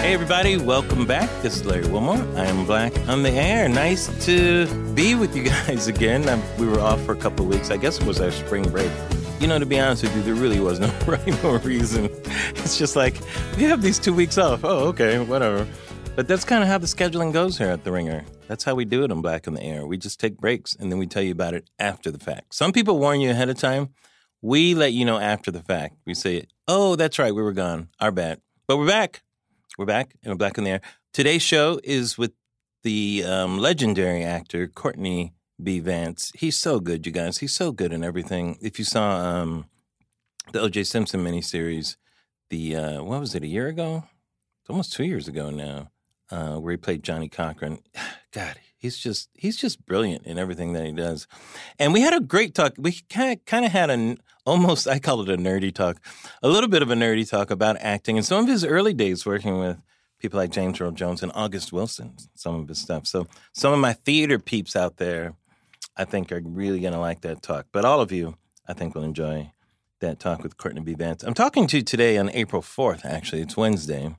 Hey, everybody, welcome back. This is Larry Wilmore. I am Black on the air. Nice to be with you guys again. I'm, we were off for a couple weeks. I guess it was our spring break. You know, to be honest with you, there really was no rhyme or reason. It's just like, we have these two weeks off. Oh, okay, whatever. But that's kind of how the scheduling goes here at The Ringer. That's how we do it on Black on the Air. We just take breaks and then we tell you about it after the fact. Some people warn you ahead of time. We let you know after the fact. We say, oh, that's right, we were gone. Our bad. But we're back. We're back and we're back in the air. Today's show is with the um, legendary actor Courtney B. Vance. He's so good, you guys. He's so good in everything. If you saw um, the O.J. Simpson miniseries, the uh, what was it? A year ago? It's almost two years ago now. Uh, where he played Johnnie Cochran. God, he's just he's just brilliant in everything that he does. And we had a great talk. We kind of, kind of had an almost I call it a nerdy talk, a little bit of a nerdy talk about acting and some of his early days working with people like James Earl Jones and August Wilson. Some of his stuff. So some of my theater peeps out there, I think, are really going to like that talk. But all of you, I think, will enjoy that talk with Courtney B. Vance. I'm talking to you today on April 4th. Actually, it's Wednesday.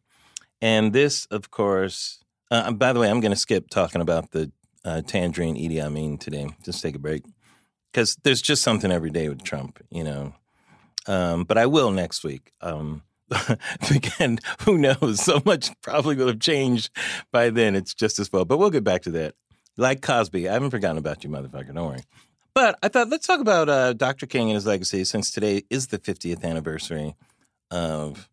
And this, of course, uh, by the way, I'm going to skip talking about the uh, Tangerine Idi Amin today. Just take a break because there's just something every day with Trump, you know. Um, but I will next week. Um, again, who knows? So much probably will have changed by then. It's just as well. But we'll get back to that. Like Cosby, I haven't forgotten about you, motherfucker. Don't worry. But I thought let's talk about uh, Dr. King and his legacy since today is the 50th anniversary of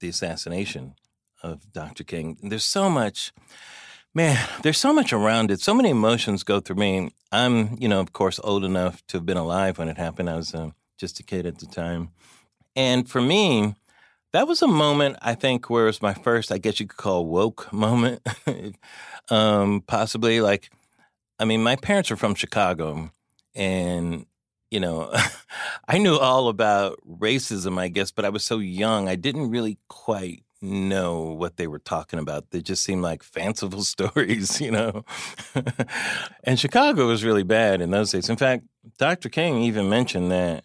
the assassination of Dr. King. There's so much, man, there's so much around it. So many emotions go through me. I'm, you know, of course, old enough to have been alive when it happened. I was uh, just a kid at the time. And for me, that was a moment I think where it was my first, I guess you could call woke moment. um, possibly like, I mean, my parents are from Chicago and you know, I knew all about racism, I guess, but I was so young, I didn't really quite know what they were talking about. They just seemed like fanciful stories, you know. and Chicago was really bad in those days. In fact, Dr. King even mentioned that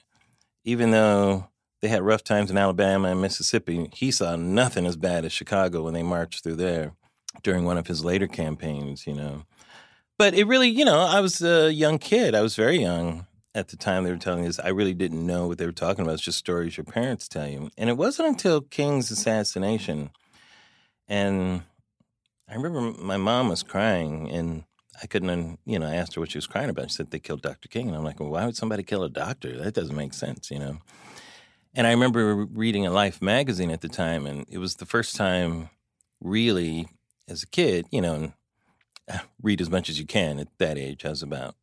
even though they had rough times in Alabama and Mississippi, he saw nothing as bad as Chicago when they marched through there during one of his later campaigns, you know. But it really, you know, I was a young kid. I was very young at the time they were telling us, I really didn't know what they were talking about. It's just stories your parents tell you. And it wasn't until King's assassination. And I remember my mom was crying and I couldn't, you know, I asked her what she was crying about. She said they killed Dr. King. And I'm like, well, why would somebody kill a doctor? That doesn't make sense, you know. And I remember reading a Life magazine at the time, and it was the first time, really, as a kid, you know, uh, read as much as you can at that age. I was about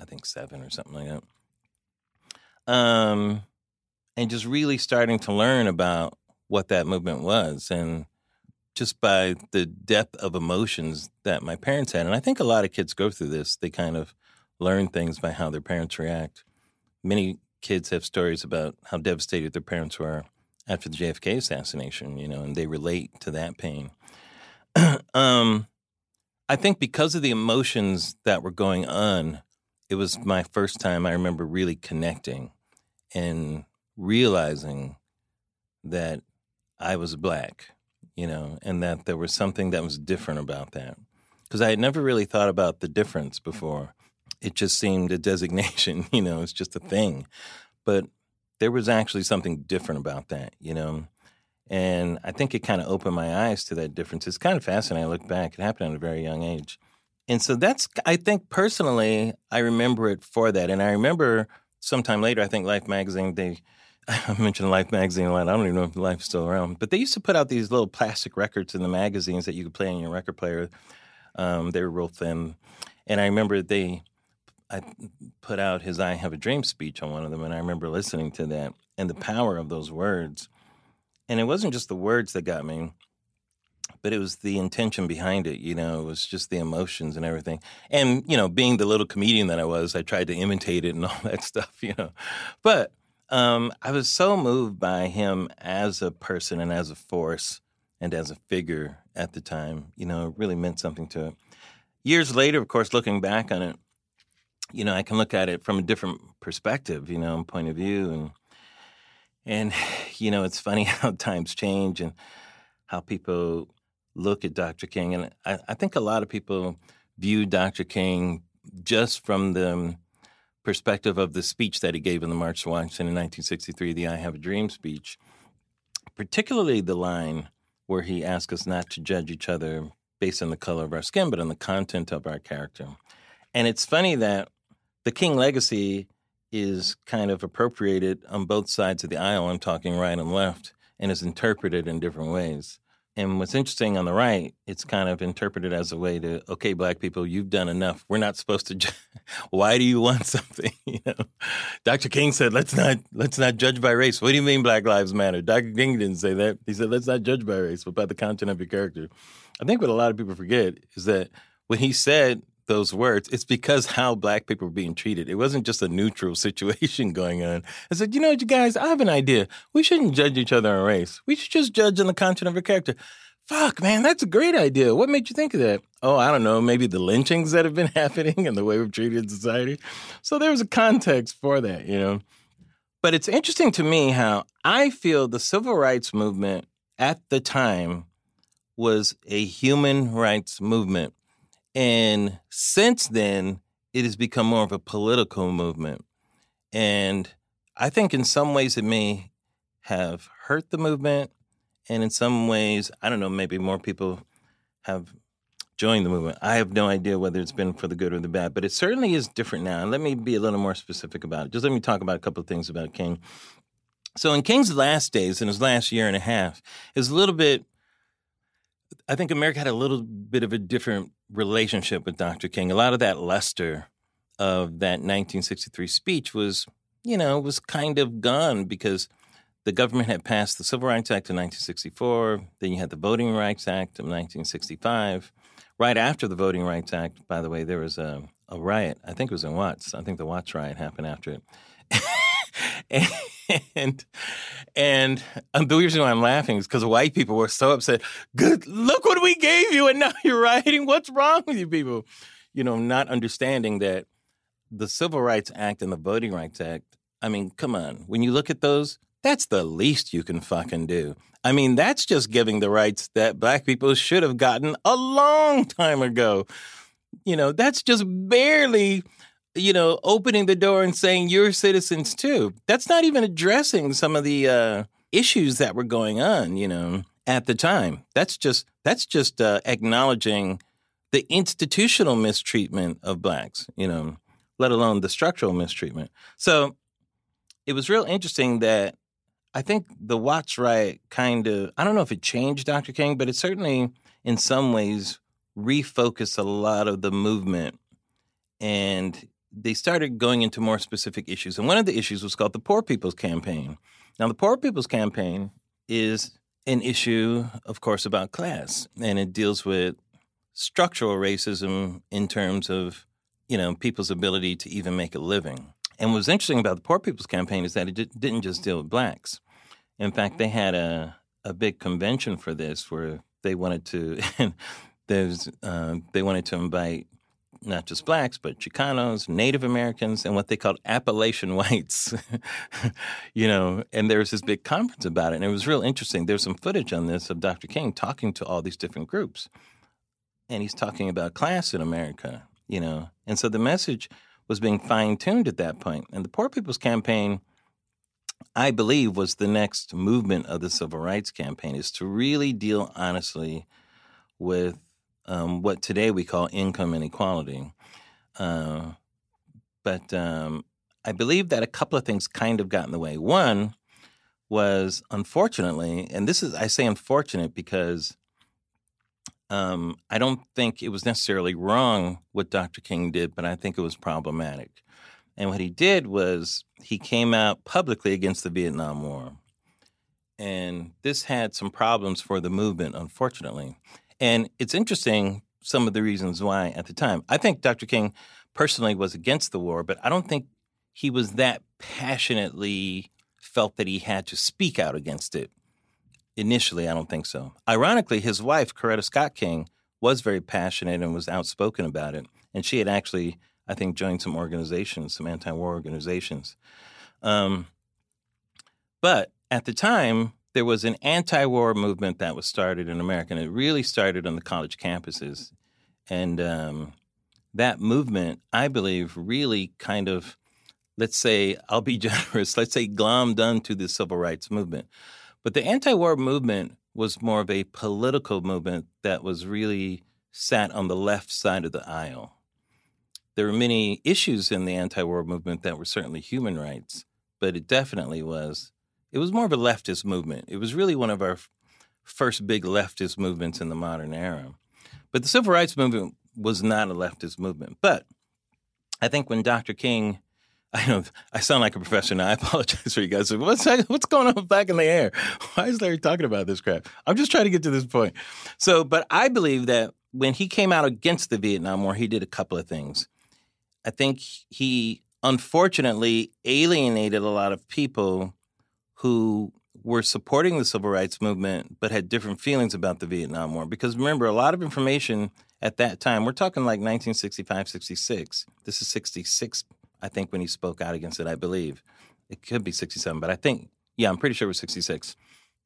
I think seven or something like that. Um, and just really starting to learn about what that movement was and just by the depth of emotions that my parents had. And I think a lot of kids go through this. They kind of learn things by how their parents react. Many kids have stories about how devastated their parents were after the JFK assassination, you know, and they relate to that pain. um, I think because of the emotions that were going on it was my first time I remember really connecting and realizing that I was black, you know, and that there was something that was different about that. Because I had never really thought about the difference before. It just seemed a designation, you know, it's just a thing. But there was actually something different about that, you know. And I think it kind of opened my eyes to that difference. It's kind of fascinating. I look back, it happened at a very young age. And so that's, I think personally, I remember it for that. And I remember sometime later, I think Life magazine, they, I mentioned Life magazine a lot. I don't even know if Life's still around, but they used to put out these little plastic records in the magazines that you could play on your record player. Um, they were real thin. And I remember they, I put out his I Have a Dream speech on one of them. And I remember listening to that and the power of those words. And it wasn't just the words that got me, but it was the intention behind it. You know, it was just the emotions and everything. And you know, being the little comedian that I was, I tried to imitate it and all that stuff. You know, but um, I was so moved by him as a person and as a force and as a figure at the time. You know, it really meant something to it. Years later, of course, looking back on it, you know, I can look at it from a different perspective, you know, point of view. And, and, you know, it's funny how times change and how people look at Dr. King. And I, I think a lot of people view Dr. King just from the perspective of the speech that he gave in the March to Washington in 1963, the I Have a Dream speech, particularly the line where he asked us not to judge each other based on the color of our skin, but on the content of our character. And it's funny that the King legacy is kind of appropriated on both sides of the aisle. I'm talking right and left, and is interpreted in different ways. And what's interesting on the right, it's kind of interpreted as a way to, okay, black people, you've done enough. We're not supposed to. Ju- Why do you want something? You know, Dr. King said, let's not let's not judge by race. What do you mean Black Lives Matter? Dr. King didn't say that. He said, let's not judge by race, but by the content of your character. I think what a lot of people forget is that when he said those words, it's because how black people were being treated. It wasn't just a neutral situation going on. I said, you know you guys, I have an idea. We shouldn't judge each other on race. We should just judge on the content of our character. Fuck, man, that's a great idea. What made you think of that? Oh, I don't know, maybe the lynchings that have been happening and the way we've treated society. So there was a context for that, you know. But it's interesting to me how I feel the civil rights movement at the time was a human rights movement and since then, it has become more of a political movement. And I think in some ways it may have hurt the movement. And in some ways, I don't know, maybe more people have joined the movement. I have no idea whether it's been for the good or the bad, but it certainly is different now. And let me be a little more specific about it. Just let me talk about a couple of things about King. So in King's last days, in his last year and a half, is a little bit I think America had a little bit of a different relationship with Dr. King. A lot of that luster of that 1963 speech was, you know, was kind of gone because the government had passed the Civil Rights Act of 1964. Then you had the Voting Rights Act of 1965. Right after the Voting Rights Act, by the way, there was a, a riot. I think it was in Watts. I think the Watts riot happened after it. and and um, the reason why I'm laughing is because white people were so upset. Good, look what we gave you, and now you're rioting. What's wrong with you people? You know, not understanding that the Civil Rights Act and the Voting Rights Act. I mean, come on. When you look at those, that's the least you can fucking do. I mean, that's just giving the rights that black people should have gotten a long time ago. You know, that's just barely you know, opening the door and saying you're citizens too. That's not even addressing some of the uh, issues that were going on, you know, at the time. That's just that's just uh, acknowledging the institutional mistreatment of blacks, you know, let alone the structural mistreatment. So it was real interesting that I think the Watts riot kind of I don't know if it changed Dr. King, but it certainly in some ways refocused a lot of the movement and they started going into more specific issues. And one of the issues was called the Poor People's Campaign. Now, the Poor People's Campaign is an issue, of course, about class, and it deals with structural racism in terms of, you know, people's ability to even make a living. And what was interesting about the Poor People's Campaign is that it didn't just deal with blacks. In fact, they had a, a big convention for this where they wanted to, there's, uh, they wanted to invite not just blacks, but Chicanos, Native Americans, and what they called Appalachian whites. you know, and there was this big conference about it, and it was real interesting. There's some footage on this of Dr. King talking to all these different groups, and he's talking about class in America. You know, and so the message was being fine tuned at that point. and the Poor People's Campaign. I believe was the next movement of the civil rights campaign is to really deal honestly with um, what today we call income inequality. Uh, but um, I believe that a couple of things kind of got in the way. One was unfortunately, and this is I say unfortunate because um, I don't think it was necessarily wrong what Dr. King did, but I think it was problematic. And what he did was he came out publicly against the Vietnam War. And this had some problems for the movement, unfortunately. And it's interesting some of the reasons why at the time. I think Dr. King personally was against the war, but I don't think he was that passionately felt that he had to speak out against it. Initially, I don't think so. Ironically, his wife, Coretta Scott King, was very passionate and was outspoken about it. And she had actually I think, joined some organizations, some anti war organizations. Um, but at the time, there was an anti war movement that was started in America, and it really started on the college campuses. And um, that movement, I believe, really kind of, let's say, I'll be generous, let's say, glommed onto the civil rights movement. But the anti war movement was more of a political movement that was really sat on the left side of the aisle. There were many issues in the anti war movement that were certainly human rights, but it definitely was. It was more of a leftist movement. It was really one of our first big leftist movements in the modern era. But the civil rights movement was not a leftist movement. But I think when Dr. King, I know I sound like a professor now. I apologize for you guys. What's what's going on back in the air? Why is Larry talking about this crap? I'm just trying to get to this point. So, but I believe that when he came out against the Vietnam War, he did a couple of things. I think he unfortunately alienated a lot of people who were supporting the civil rights movement but had different feelings about the Vietnam War. Because remember, a lot of information at that time, we're talking like 1965, 66. This is 66, I think, when he spoke out against it, I believe. It could be 67, but I think, yeah, I'm pretty sure it was 66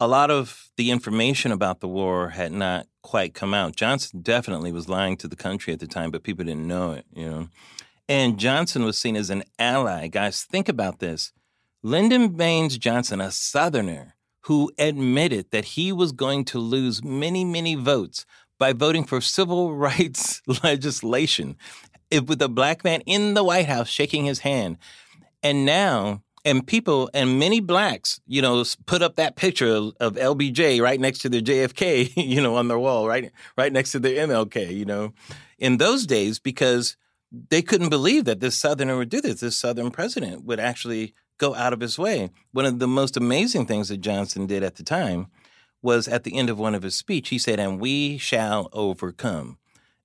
a lot of the information about the war had not quite come out. Johnson definitely was lying to the country at the time, but people didn't know it, you know. And Johnson was seen as an ally. Guys, think about this. Lyndon Baines Johnson, a Southerner who admitted that he was going to lose many, many votes by voting for civil rights legislation with a black man in the White House shaking his hand. And now and people and many blacks, you know, put up that picture of, of, LBJ right next to their JFK, you know, on their wall, right, right next to their MLK, you know, in those days because they couldn't believe that this Southerner would do this. This Southern president would actually go out of his way. One of the most amazing things that Johnson did at the time was at the end of one of his speech, he said, "And we shall overcome."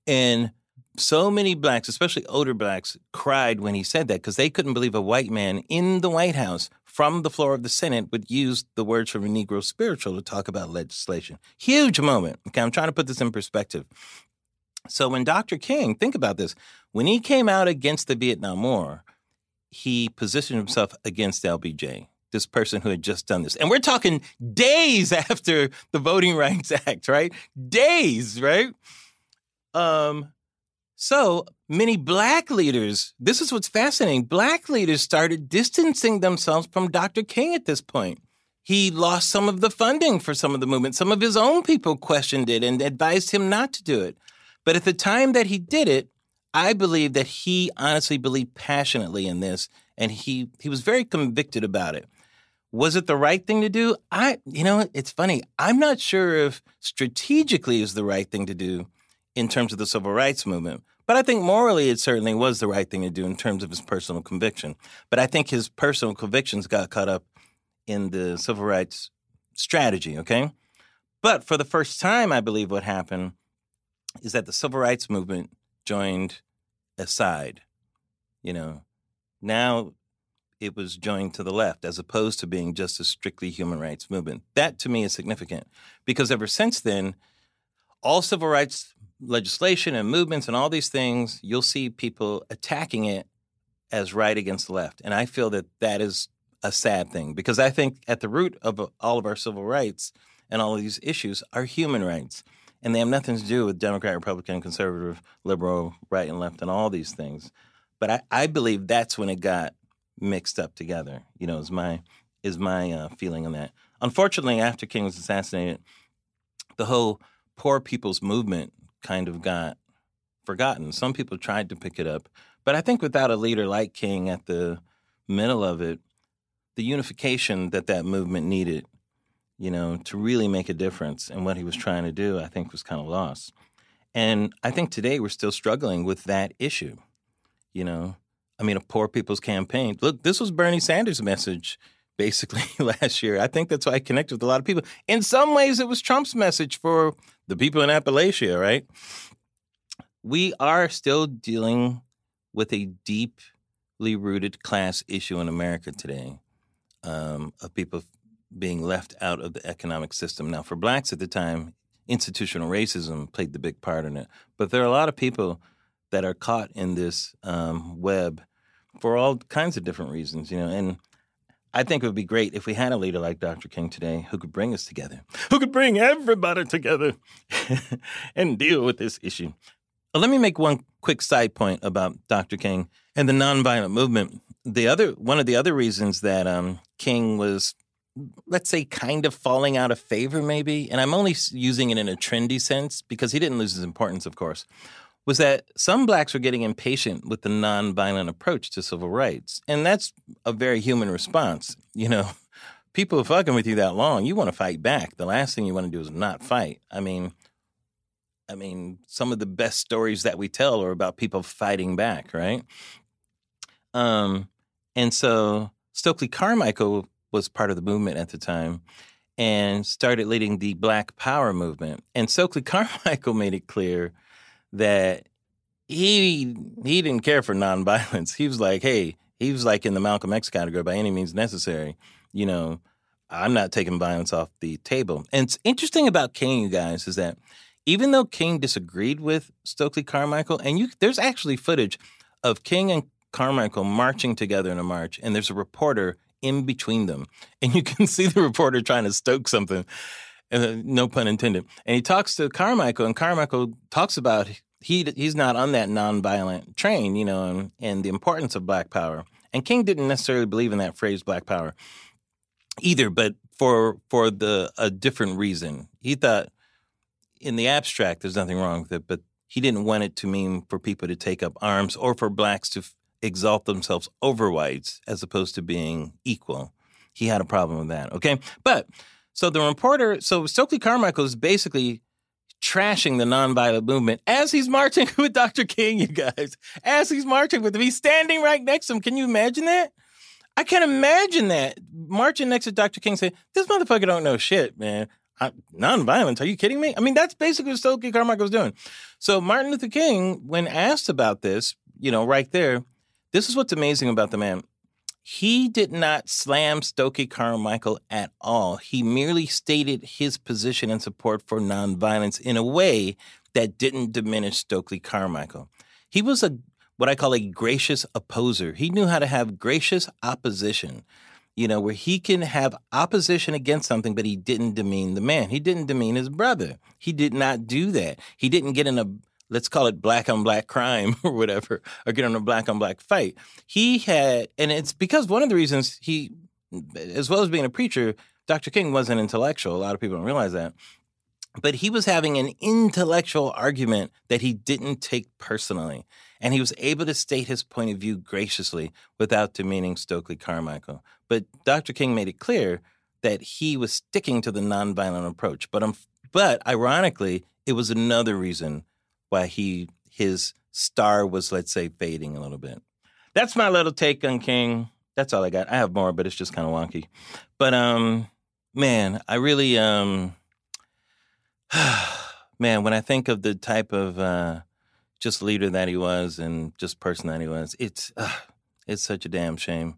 And so many blacks, especially older blacks, cried when he said that because they couldn't believe a white man in the White House from the floor of the Senate would use the words from a Negro spiritual to talk about legislation. Huge moment. Okay, I'm trying to put this in perspective. So when Dr. King, think about this, when he came out against the Vietnam War, he positioned himself against LBJ, this person who had just done this. And we're talking days after the Voting Rights Act, right? Days, right? Um, so many black leaders, this is what's fascinating. Black leaders started distancing themselves from Dr. King at this point. He lost some of the funding for some of the movement. Some of his own people questioned it and advised him not to do it. But at the time that he did it, I believe that he honestly believed passionately in this and he he was very convicted about it. Was it the right thing to do? I you know, it's funny. I'm not sure if strategically is the right thing to do in terms of the civil rights movement. But I think morally, it certainly was the right thing to do in terms of his personal conviction. But I think his personal convictions got caught up in the civil rights strategy, okay? But for the first time, I believe what happened is that the civil rights movement joined a side. You know, now it was joined to the left as opposed to being just a strictly human rights movement. That to me is significant because ever since then, all civil rights legislation and movements and all these things, you'll see people attacking it as right against left. And I feel that that is a sad thing because I think at the root of all of our civil rights and all of these issues are human rights. And they have nothing to do with Democrat, Republican, conservative, liberal, right and left, and all these things. But I, I believe that's when it got mixed up together. You know, is my is my uh, feeling on that. Unfortunately, after King was assassinated, the whole poor people's movement kind of got forgotten. Some people tried to pick it up, but I think without a leader like King at the middle of it, the unification that that movement needed, you know, to really make a difference And what he was trying to do, I think was kind of lost. And I think today we're still struggling with that issue. You know, I mean, a poor people's campaign. Look, this was Bernie Sanders' message basically last year. I think that's why I connected with a lot of people. In some ways, it was Trump's message for the people in Appalachia, right? We are still dealing with a deeply rooted class issue in America today um, of people being left out of the economic system. Now, for blacks at the time, institutional racism played the big part in it. But there are a lot of people that are caught in this um, web for all kinds of different reasons, you know. And I think it would be great if we had a leader like Dr. King today who could bring us together, who could bring everybody together and deal with this issue. let me make one quick side point about Dr. King and the nonviolent movement. The other one of the other reasons that um, King was, let's say, kind of falling out of favor, maybe, and I'm only using it in a trendy sense because he didn't lose his importance, of course, was that some blacks were getting impatient with the nonviolent approach to civil rights. And that's a very human response. You know, people are fucking with you that long, you want to fight back. The last thing you want to do is not fight. I mean, I mean, some of the best stories that we tell are about people fighting back, right? Um, and so Stokely Carmichael was part of the movement at the time and started leading the Black Power movement. And Stokely Carmichael made it clear that he he didn't care for nonviolence. He was like, hey, he was like in the Malcolm X category by any means necessary. You know, I'm not taking violence off the table. And it's interesting about King, you guys, is that even though King disagreed with Stokely Carmichael, and you there's actually footage of King and Carmichael marching together in a march, and there's a reporter in between them, and you can see the reporter trying to stoke something. Uh, no pun intended. And he talks to Carmichael, and Carmichael talks about he he's not on that nonviolent train, you know, and, and the importance of Black Power. And King didn't necessarily believe in that phrase Black Power either, but for for the a different reason. He thought in the abstract there's nothing wrong with it, but he didn't want it to mean for people to take up arms or for blacks to exalt themselves over whites as opposed to being equal. He had a problem with that. Okay, but so the reporter, so Stokely Carmichael is basically trashing the nonviolent movement as he's marching with Dr. King, you guys. As he's marching with him, he's standing right next to him. Can you imagine that? I can't imagine that marching next to Dr. King saying, "This motherfucker don't know shit, man." I, nonviolence? Are you kidding me? I mean, that's basically what Stokely Carmichael was doing. So Martin Luther King, when asked about this, you know, right there, this is what's amazing about the man he did not slam Stokely Carmichael at all. He merely stated his position and support for nonviolence in a way that didn't diminish Stokely Carmichael. He was a what I call a gracious opposer. He knew how to have gracious opposition, you know, where he can have opposition against something, but he didn't demean the man. He didn't demean his brother. He did not do that. He didn't get in a let's call it black on black crime or whatever, or get on a black on black fight. He had, and it's because one of the reasons he, as well as being a preacher, Dr. King was an intellectual. A lot of people don't realize that. But he was having an intellectual argument that he didn't take personally. And he was able to state his point of view graciously without demeaning Stokely Carmichael. But Dr. King made it clear that he was sticking to the nonviolent approach. But, um, but ironically, it was another reason why he his star was, let's say, fading a little bit. That's my little take on King. That's all I got. I have more, but it's just kind of wonky. But um, man, I really um, man, when I think of the type of uh, just leader that he was and just person that he was, it's uh, it's such a damn shame.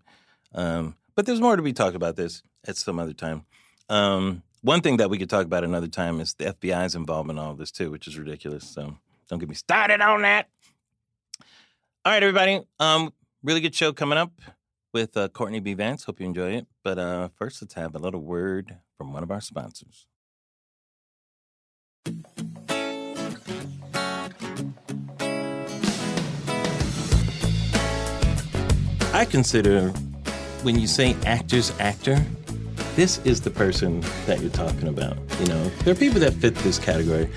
Um, but there's more to be talked about this at some other time. Um, one thing that we could talk about another time is the FBI's involvement in all of this too, which is ridiculous. So don't get me started on that. All right, everybody. Um, really good show coming up with uh, Courtney B. Vance. Hope you enjoy it. But uh, first, let's have a little word from one of our sponsors. I consider when you say actor's actor, this is the person that you're talking about. You know, there are people that fit this category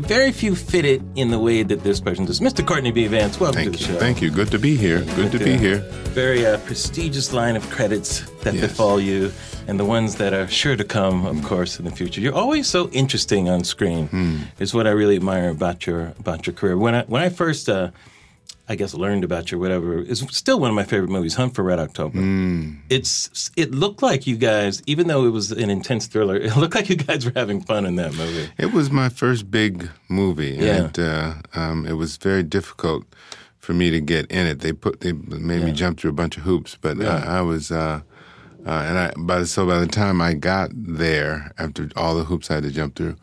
but very few fit it in the way that this person does. Mr. Courtney B. Vance, welcome Thank to the you. show. Thank you. Good to be here. Good, Good to, to be here. Very uh, prestigious line of credits that yes. befall you, and the ones that are sure to come, of course, in the future. You're always so interesting on screen. Hmm. Is what I really admire about your about your career. When I when I first uh, I guess learned about you, or whatever. is still one of my favorite movies, Hunt for Red October. Mm. It's it looked like you guys, even though it was an intense thriller, it looked like you guys were having fun in that movie. It was my first big movie, yeah. and uh, um, it was very difficult for me to get in it. They put they made yeah. me jump through a bunch of hoops, but yeah. I, I, was. Uh, uh, and I, by the, so by the time I got there, after all the hoops I had to jump through,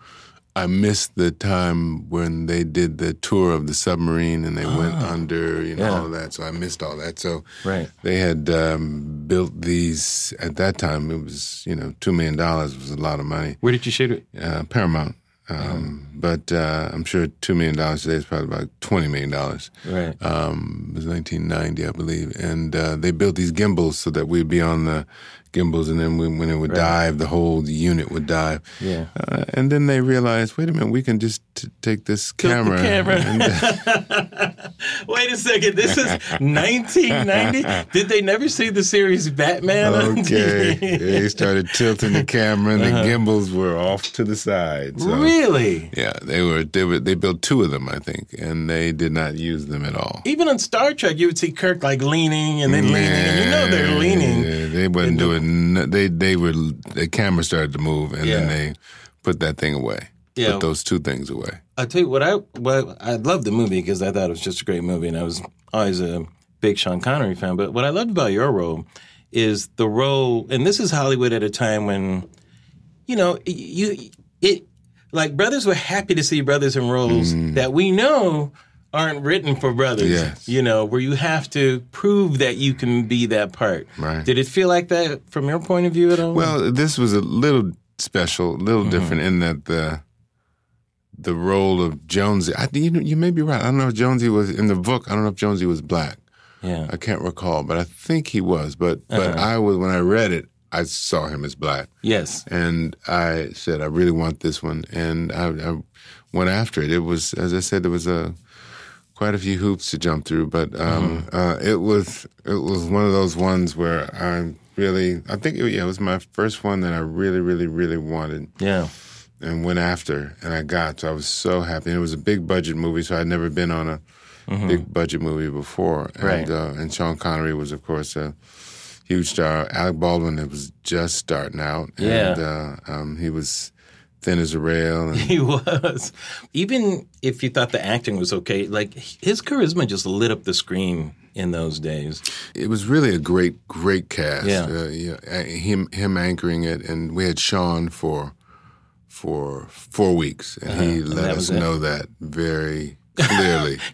I missed the time when they did the tour of the submarine and they went Ah. under, you know, Yeah. all that. So I missed all that. So Right. they had um, built these at that time. It was you know two million dollars was a lot of money. Where did you shoot it? Uh, Paramount, um, but uh, I'm sure two million dollars today is probably about twenty million dollars. Right. Um, it was 1990, I believe, and uh, they built these gimbals so that we'd be on the gimbals, and then when, when it would dive, the whole unit would dive. Yeah. Uh, and then they realized, wait a minute, we can just t- take this the camera. camera. and- Wait a second. This is 1990. Did they never see the series Batman? okay, they started tilting the camera, and the Uh-huh. gimbals were off to the side. So, Really? Yeah, they were. They were. They built two of them, I think, and they did not use them at all. Even on Star Trek, you would see Kirk like leaning and then leaning, and you know they're leaning. Yeah, they wasn't doing. no- They they were. The camera started to move, and then they put that thing away. Yeah. Put those two things away. I'll tell you what I what I loved the movie because I thought it was just a great movie, and I was always a big Sean Connery fan. But what I loved about your role is the role, and this is Hollywood at a time when, you know, you it like brothers were happy to see brothers in roles that we know aren't written for brothers. Yes. You know, where you have to prove that you can be that part. Right. Did it feel like that from your point of view at all? Well, this was a little special, a little Mm-hmm. different in that the the role of Jonesy. I, you know, you may be right. I don't know if Jonesy was in the book. I don't know if Jonesy was black. yeah. I can't recall, but I think he was. But but Uh-huh. I was when I read it, I saw him as black. Yes. and I said, I really want this one, and I, I went after it. It was, as I said, there was a quite a few hoops to jump through, but um, uh, it was it was one of those ones where I really, I think it, yeah, it was my first one that I really, really, really wanted Yeah. and went after, and I got. So I was so happy. And it was a big budget movie, so I'd never been on a big budget movie before, and Right. uh, and Sean Connery was, of course, a huge star. Alec Baldwin it was just starting out, Yeah. uh, um, he was thin as a rail, and He was. Even if you thought the acting was okay, like his charisma just lit up the screen in those days. it was really a great, great cast. Yeah. uh, yeah, him him anchoring it, and we had Sean for for four weeks, and he let Uh-huh. us it? know that very clearly.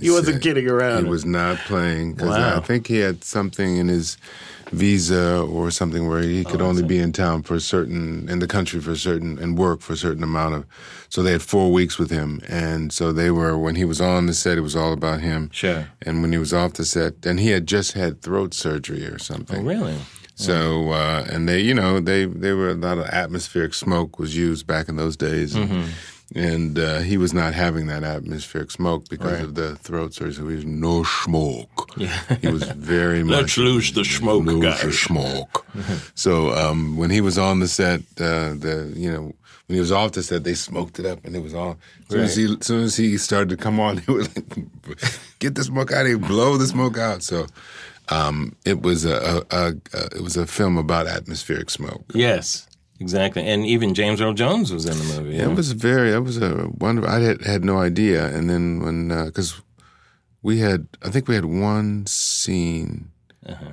he wasn't kidding around. He was not playing because Wow. I think he had something in his visa or something where he Oh, could only be in town for a certain in the country for a certain and work for a certain amount of. So they had four weeks with him, and so they were when he was on the set, it was all about him. Sure. And when he was off the set, and he had just had throat surgery or something. Oh, really? So uh, and they, you know, they they were a lot of atmospheric smoke was used back in those days, and, and uh, he was not having that atmospheric smoke because Right. of the throat surgery. So he was no smoke. Yeah. He was very much Let's lose the smoke, lose guys. the smoke. so um, when he was on the set, uh, the you know. When he was off the set, they smoked it up, and it was all. As soon, as, he, as soon as he started to come on, he was like, "Get the smoke out of here! Blow the smoke out!" So, um, it was a, a, a, a it was a film about atmospheric smoke. Yes, exactly. And even James Earl Jones was in the movie. Yeah. It was very. It was a wonderful. I had had no idea, and then when because we had, I think we had one scene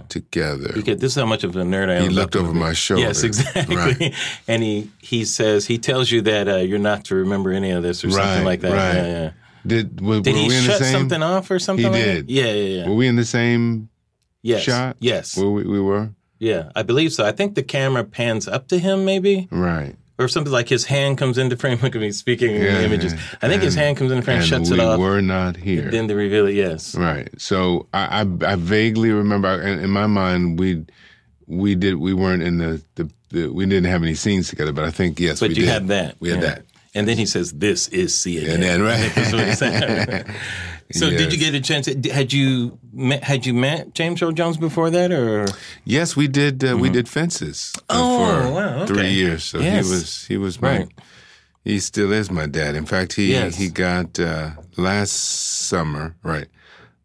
together. Uh-huh. Okay, this is how much of a nerd I am. He looked over my shoulder. Yes, exactly. Right. and he he says he tells you that uh, you're not to remember any of this or something like that. right. Yeah, yeah. Did were, Did were he we in the shut same? something off or something? He like did. That? Yeah, yeah, yeah. Were we in the same yes. shot? Yes. Were we, we were Yeah, I believe so. I think the camera pans up to him, maybe, right. or something like his hand comes into frame. Look at me speaking in Yeah, images. I think his hand comes into frame, and shuts we it off. were not here. Then they reveal it. Yes. Right. So I, I, I vaguely remember, in, in my mind, we we did we weren't in the, the, the we didn't have any scenes together, but I think yes, But we you did. had that. We had yeah. that. And then he says, "This is CNN." And then right. That's what he said. so, did you get a chance? Had you met, had you met James Earl Jones before that, or yes, we did. Uh, We did fences uh, Oh, for wow, three years. So Yes. he was he was my Right. he still is my dad. In fact, he Yes. he got uh, last summer right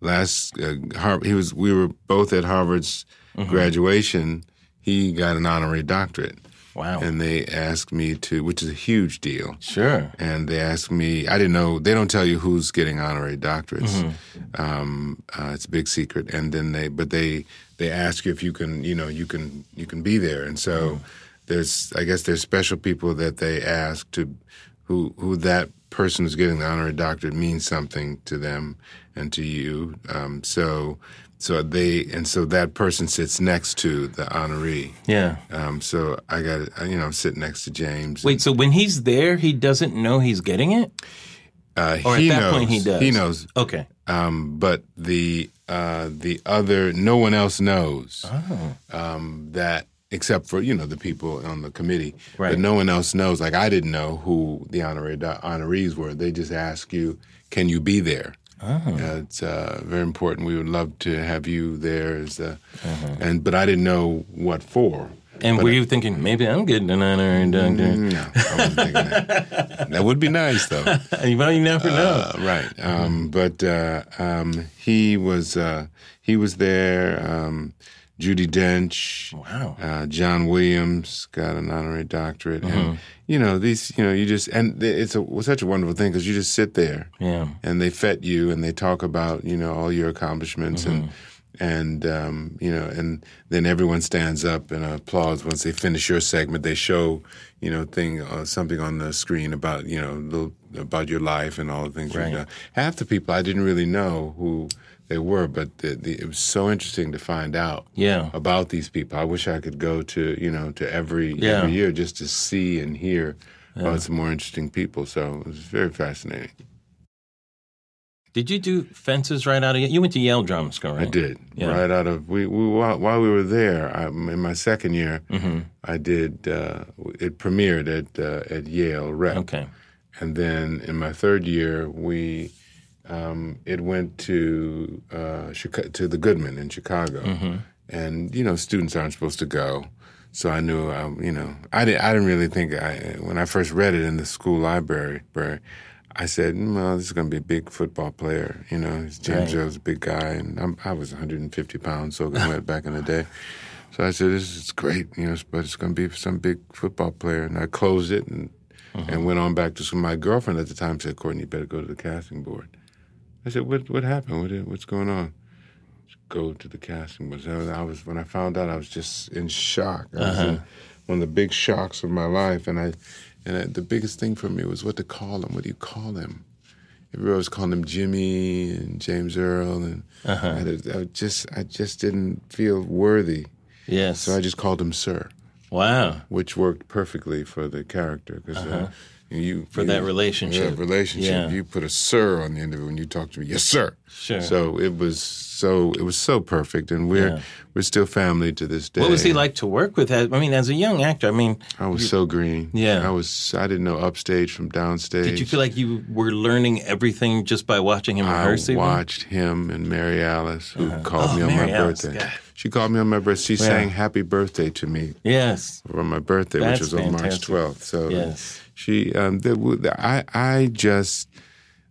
last uh, Har- he was we were both at Harvard's Mm-hmm. graduation. He got an honorary doctorate. Wow? and they asked me to, which is a huge deal. sure. And they asked me, I didn't know, they don't tell you who's getting honorary doctorates. Mm-hmm. Um, uh, it's a big secret. And then they, but they, they ask you if you can, you know, you can, you can be there. And so there's I guess there's special people that they ask to who who that person who's getting the honorary doctorate means something to them and to you. Um, so so they and so that person sits next to the honoree. Yeah. Um, so I got you know sit next to James. Wait, so when he's there, he doesn't know he's getting it? uh, Or he at that knows, point he does? He knows. Okay. Um, but the uh, the other, no one else knows Oh. um, that except for you know the people on the committee. Right. But no one else knows. Like I didn't know who the honorary do- honorees were. They just ask you, "Can you be there?" Oh. Uh, it's uh, very important. We would love to have you there. As, uh, Uh-huh. and but I didn't know what for. And were you thinking maybe I'm getting an honorary doctor? No, I wasn't thinking that. That would be nice, though. well, you never know. Uh, right. Um, but uh, um, he was uh, he was there. Um, Judi Dench, Wow. uh, John Williams got an honorary doctorate, and you know these. You know, you just and it's a such a wonderful thing because you just sit there Yeah. and they fet you and they talk about you know all your accomplishments and and um, you know and then everyone stands up and applauds once they finish your segment. They show you know thing uh, something on the screen about you know little, about your life and all the things Right. you've done. Half the people I didn't really know who they were, but the, the, it was so interesting to find out Yeah. about these people. I wish I could go to you know to every Yeah. every year just to see and hear about some more interesting people. So it was very fascinating. Did you do fences right out of you went to Yale Drama School, right? I did Yeah. right out of we, we while, while we were there. I, in my second year, Mm-hmm. I did uh, it premiered at uh, at Yale Rep, Okay. and then in my third year, we um, it went to uh, Chica- to the Goodman in Chicago, Mm-hmm. and you know students aren't supposed to go. So I knew, um, you know, I didn't. I didn't really think. I, when I first read it in the school library, I said, "Mm, "Well, this is going to be a big football player." You know, Jim Right. Earl's a big guy, and I'm, I was 150 pounds soaking wet back in the day. So I said, "This is great," you know, but it's going to be some big football player. And I closed it and and went on back to school. My girlfriend at the time said, "Courtney, you better go to the casting board." I said, "What what happened? What what's going on?" Go to the casting. So I was when I found out, I was just in shock. I was in uh-huh. one of the big shocks of my life, and I and I, the biggest thing for me was what to call him. What do you call him? Everybody was calling him Jimmy and James Earl, and uh-huh. I, did- I just I just didn't feel worthy, Yes. so I just called him Sir, wow. which worked perfectly for the character because uh, uh-huh. You For you- that relationship. yeah, relationship. Yeah. You put a Sir on the end of it when you talk to me. Yes, sir. Sure. So it was so it was so perfect, and we're Yeah. we're still family to this day. What was he like to work with? I mean, as a young actor, I mean, I was so green. Yeah. I was. I didn't know upstage from downstage. did you feel like you were learning everything just by watching him I rehearse? even? watched him and Mary Alice, who uh-huh. called Oh, me on Mary my Alice, birthday. God. She called me on my birthday. She Yeah. sang "Happy Birthday" to me Yes. for my birthday, That's which was on March twelfth. So Yes. She, um, the, the, I, I just.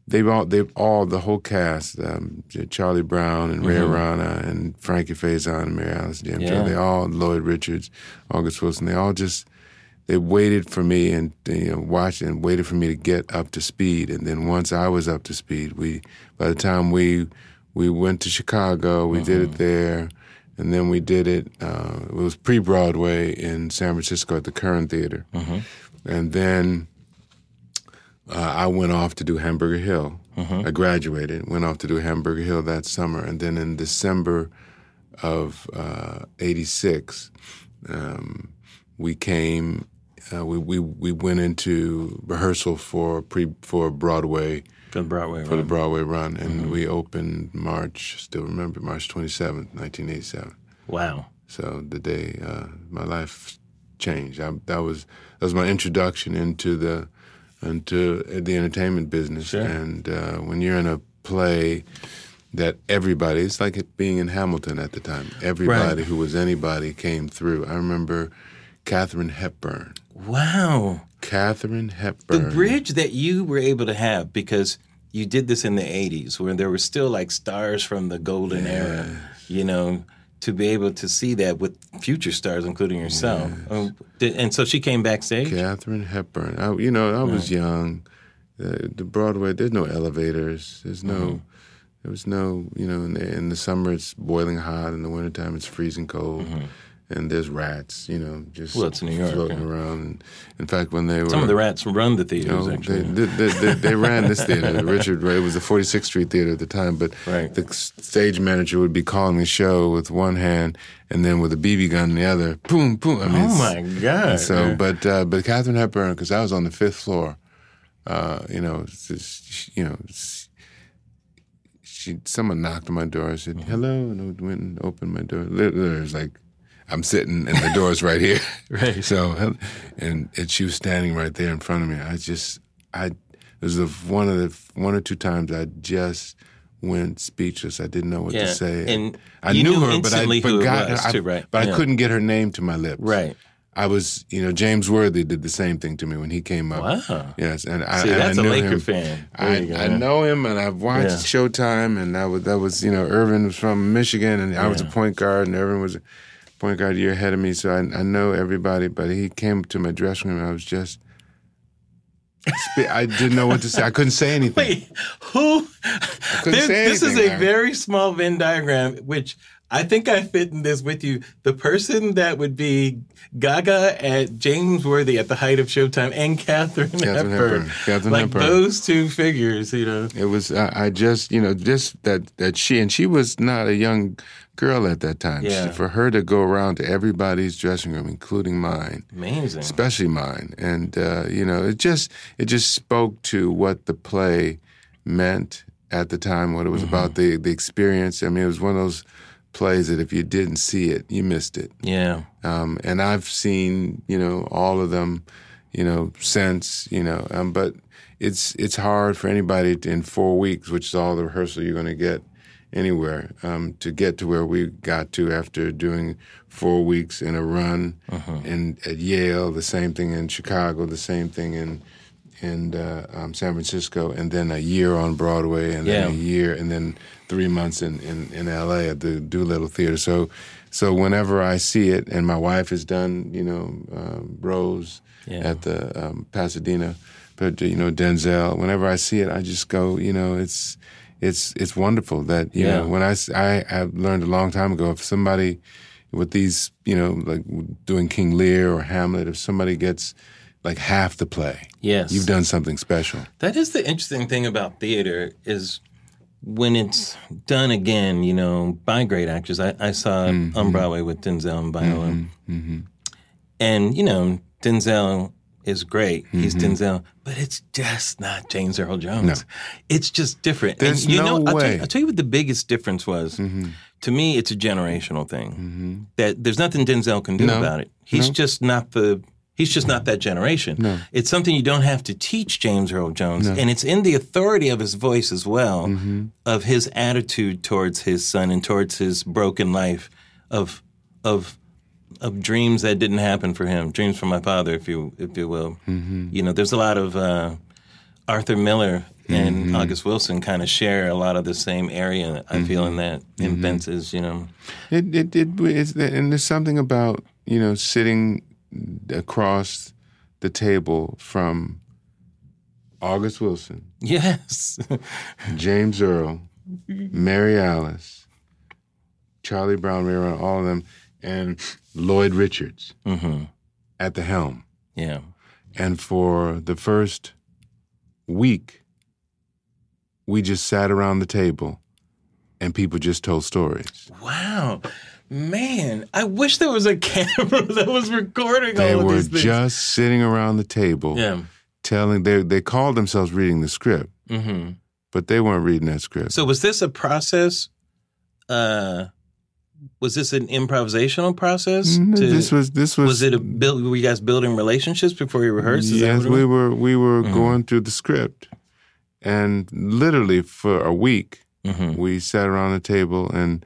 They've all, they've all, the whole cast, um, Charlie Brown and Ray Aranha and Frankie Faison and Mary Alice Mm-hmm. Yeah. they all, Lloyd Richards, August Wilson, they all just, they waited for me and you know watched and waited for me to get up to speed. And then once I was up to speed, we by the time we we went to Chicago, we did Mm-hmm. it there, and then we did it. Uh, it was pre Broadway in San Francisco at the Curran Theater, Mm-hmm. And then. Uh, I went off to do Hamburger Hill. I graduated, went off to do Hamburger Hill that summer, and then in December of '86, um, we came. Uh, we, we we went into rehearsal for pre for Broadway For the Broadway. for the run. Broadway run, and we opened March. Still remember March twenty seventh, nineteen eighty seven. Wow. So the day uh, my life changed. I, that was that was my introduction into the into the entertainment business. Sure. And uh, when you're in a play that everybody, it's like it being in Hamilton at the time. Everybody who was anybody came through. I remember Katharine Hepburn. Wow. Katharine Hepburn. The bridge that you were able to have because you did this in the 80s where there were still like stars from the golden era, you know, to be able to see that with future stars, including yourself. Um, did- and so she came backstage. Katharine Hepburn. I, you know, I was young. The, the Broadway, there's no elevators. There's no, Mm-hmm. there was no, you know, in the, in the summer it's boiling hot. In the wintertime it's freezing cold. Mm-hmm. And there's rats, you know, just Well, it's New York, floating yeah. around. And in fact, when they were Some of the rats run the you know, actually. they, they, they, they ran this theater, Richard Ray. It was the 46th Street Theater at the time, but Right. the stage manager would be calling the show with one hand and then with a BB gun in the other. Boom, boom. I mean, oh my God. so, but uh, but Katharine Hepburn, because I was on the fifth floor, uh, you know, just, you know, she someone knocked on my door. I said hello, and I went and opened my door. Literally, it was like I'm sitting, and the door's right here. Right. So, and and she was standing right there in front of me. I just, I it was the one of the one or two times I just went speechless. I didn't know what Yeah, to say. and I knew, knew her, but I instantly who it forgot. was, I- too, right? But Yeah. I couldn't get her name to my lips. Right. I was, you know, James Worthy did the same thing to me when he came up. Wow. Yes, and I, See, that's I a knew Laker him. fan. I, go. I know him, and I've watched Yeah. Showtime, and that was that was you know Earvin was from Michigan, and I was a point guard, and Earvin was a point guard a year ahead of me, so I, I know everybody. But he came to my dressing room, and I was just. I didn't know what to say. I couldn't say anything. Wait, who? say this is a Larry. very small Venn diagram, which I think I fit in this with you. The person that would be Gaga at James Worthy at the height of Showtime and Katharine, Katharine Hepburn. Hepburn. Katharine like Hepburn. those two figures, you know. It was I, I just you know just that that she and she was not a young girl at that time. She- for her to go around to everybody's dressing room, including mine, Amazing. especially mine, and uh, you know it just it just spoke to what the play meant at the time, what it was about the the experience. I mean, it was one of those plays that if you didn't see it, you missed it. Yeah. Um, and I've seen, you know, all of them, you know, since, you know, um, but it's it's hard for anybody to, in four weeks, which is all the rehearsal you're going to get anywhere, um, to get to where we got to after doing four weeks in a run, and at Yale, the same thing in Chicago, the same thing in in uh, um, San Francisco, and then a year on Broadway, and then a year, and then three months in, in, in L.A. at the Doolittle Theater. So, so whenever I see it, and my wife has done, you know, um, Rose Yeah. at the um, Pasadena, but you know Denzel. Whenever I see it, I just go, you know, it's it's it's wonderful that you Yeah. know when I I I learned a long time ago if somebody with these, you know, like doing King Lear or Hamlet, if somebody gets like half the play, Yes. you've done something special. That is the interesting thing about theater is when it's done again, you know, by great actors. I, I saw Mm-hmm. on Broadway with Denzel and Viola. And, you know, Denzel is great. He's Mm-hmm. Denzel, but it's just not James Earl Jones. It's just different. There's and you no know, I'll tell, way. you, I'll tell you what the biggest difference was. Mm-hmm. To me, it's a generational thing. That there's nothing Denzel can do No. about it. He's just not the. He's just not that generation. It's something you don't have to teach James Earl Jones, and it's in the authority of his voice as well, Mm-hmm. of his attitude towards his son and towards his broken life, of of of dreams that didn't happen for him, dreams from my father, if you if you will. Mm-hmm. You know, there's a lot of uh, Arthur Miller and Mm-hmm. August Wilson kind of share a lot of the same area. I feel in that Mm-hmm. in Fences, you know. It it it it's, and there's something about you know sitting across the table from August Wilson, Yes, James Earl, Mary Alice, Charlie Brown, Ray all of them, and Lloyd Richards at the helm. yeah, And for the first week, we just sat around the table and people just told stories. wow. Man, I wish there was a camera that was recording They all of were these things. just sitting around the table yeah. telling they they called themselves reading the script, hmm but they weren't reading that script. So was this a process? Uh, was this an improvisational process? Mm, to- this was this was was it a build? Were you guys building relationships before you rehearsed? Is yes, we were we were Mhm. going through the script, and literally for a week Mhm, we sat around the table and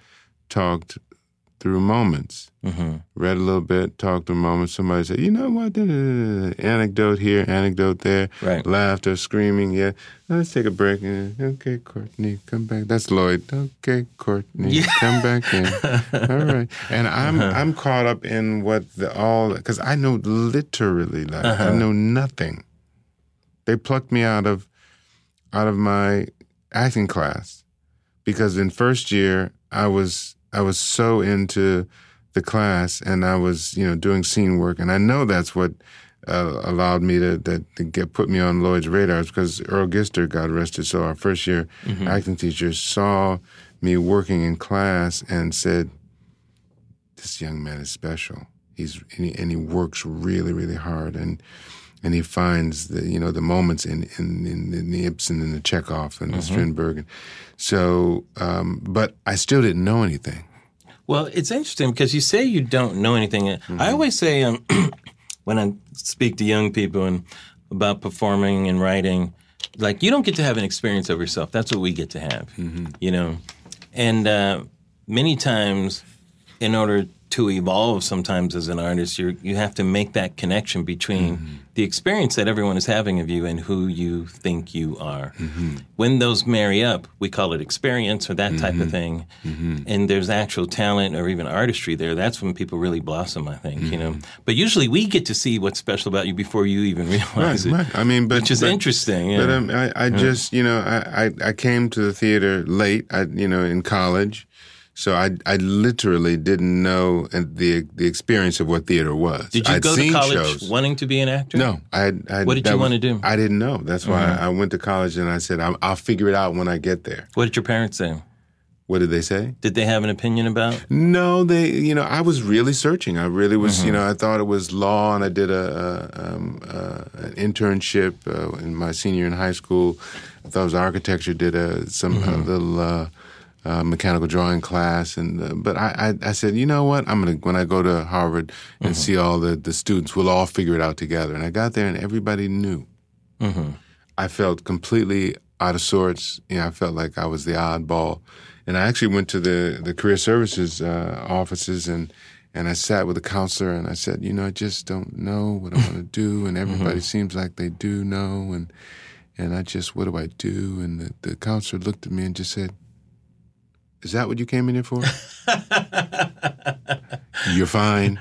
talked through moments. mhm. read a little bit, talked a moment. Somebody said, "You know what? Anecdote here, anecdote there, Right. laughter, screaming. Yeah, let's take a break. Okay, Courtney, come back. That's Lloyd. Okay, Courtney, Yeah. come back in. all right. And I'm I'm caught up in what the all because I know literally like I Uh-huh. know nothing. They plucked me out of out of my acting class because in first year I was I was so into the class, and I was you know doing scene work, and I know that's what uh, allowed me to, that, to get put me on Lloyd's radars because Earle Gister got arrested. So our first year Mm-hmm. acting teacher saw me working in class and said, "This young man is special. He's and he, and he works really really hard and." And he finds the you know the moments in in, in, in the Ibsen and the Chekhov and the Strindberg, and so um, but I still didn't know anything. Well, it's interesting because you say you don't know anything. Mm-hmm. I always say um, when I speak to young people and about performing and writing, like you don't get to have an experience of yourself. That's what we get to have, Mm-hmm. you know. And uh, many times, in order to evolve, sometimes as an artist, you you have to make that connection between Mm-hmm. the experience that everyone is having of you and who you think you are. Mm-hmm. When those marry up, we call it experience or that type Mm-hmm. of thing. And there's actual talent or even artistry there. That's when people really blossom, I think. You know, Mm-hmm. but usually we get to see what's special about you before you even realize it, Right. I mean, but which is but- interesting. Yeah. But um, I, I just, you know, I, I, I came to the theater late, I, you know, in college. So I, I literally didn't know the the experience of what theater was. Did you I'd go to college shows. wanting to be an actor? No, I. I What did you was- wanna do? Uh-huh. I didn't know. That's why I went to college and I said I'll, I'll figure it out when I get there. What did your parents say? What did they say? Did they have an opinion about? No, they. You know, I was really searching. I really was. Mm-hmm. You know, I thought it was law, and I did a, a um, uh, an internship uh, in my senior in high school. I thought it was architecture. Did a some Mm-hmm. little uh, uh, mechanical drawing class, and uh, but I, I I said, you know what? I'm gonna when I go to Harvard and Mm-hmm. see all the the students, we'll all figure it out together. And I got there, and everybody knew. Mm-hmm. I felt completely out of sorts. You know, I felt like I was the oddball. And I actually went to the, the career services uh, offices and, and I sat with a counselor and I said, you know, I just don't know what I want to do. And everybody seems like they do know. And, and I just, what do I do? And the, the counselor looked at me and just said, is that what you came in here for? You're fine.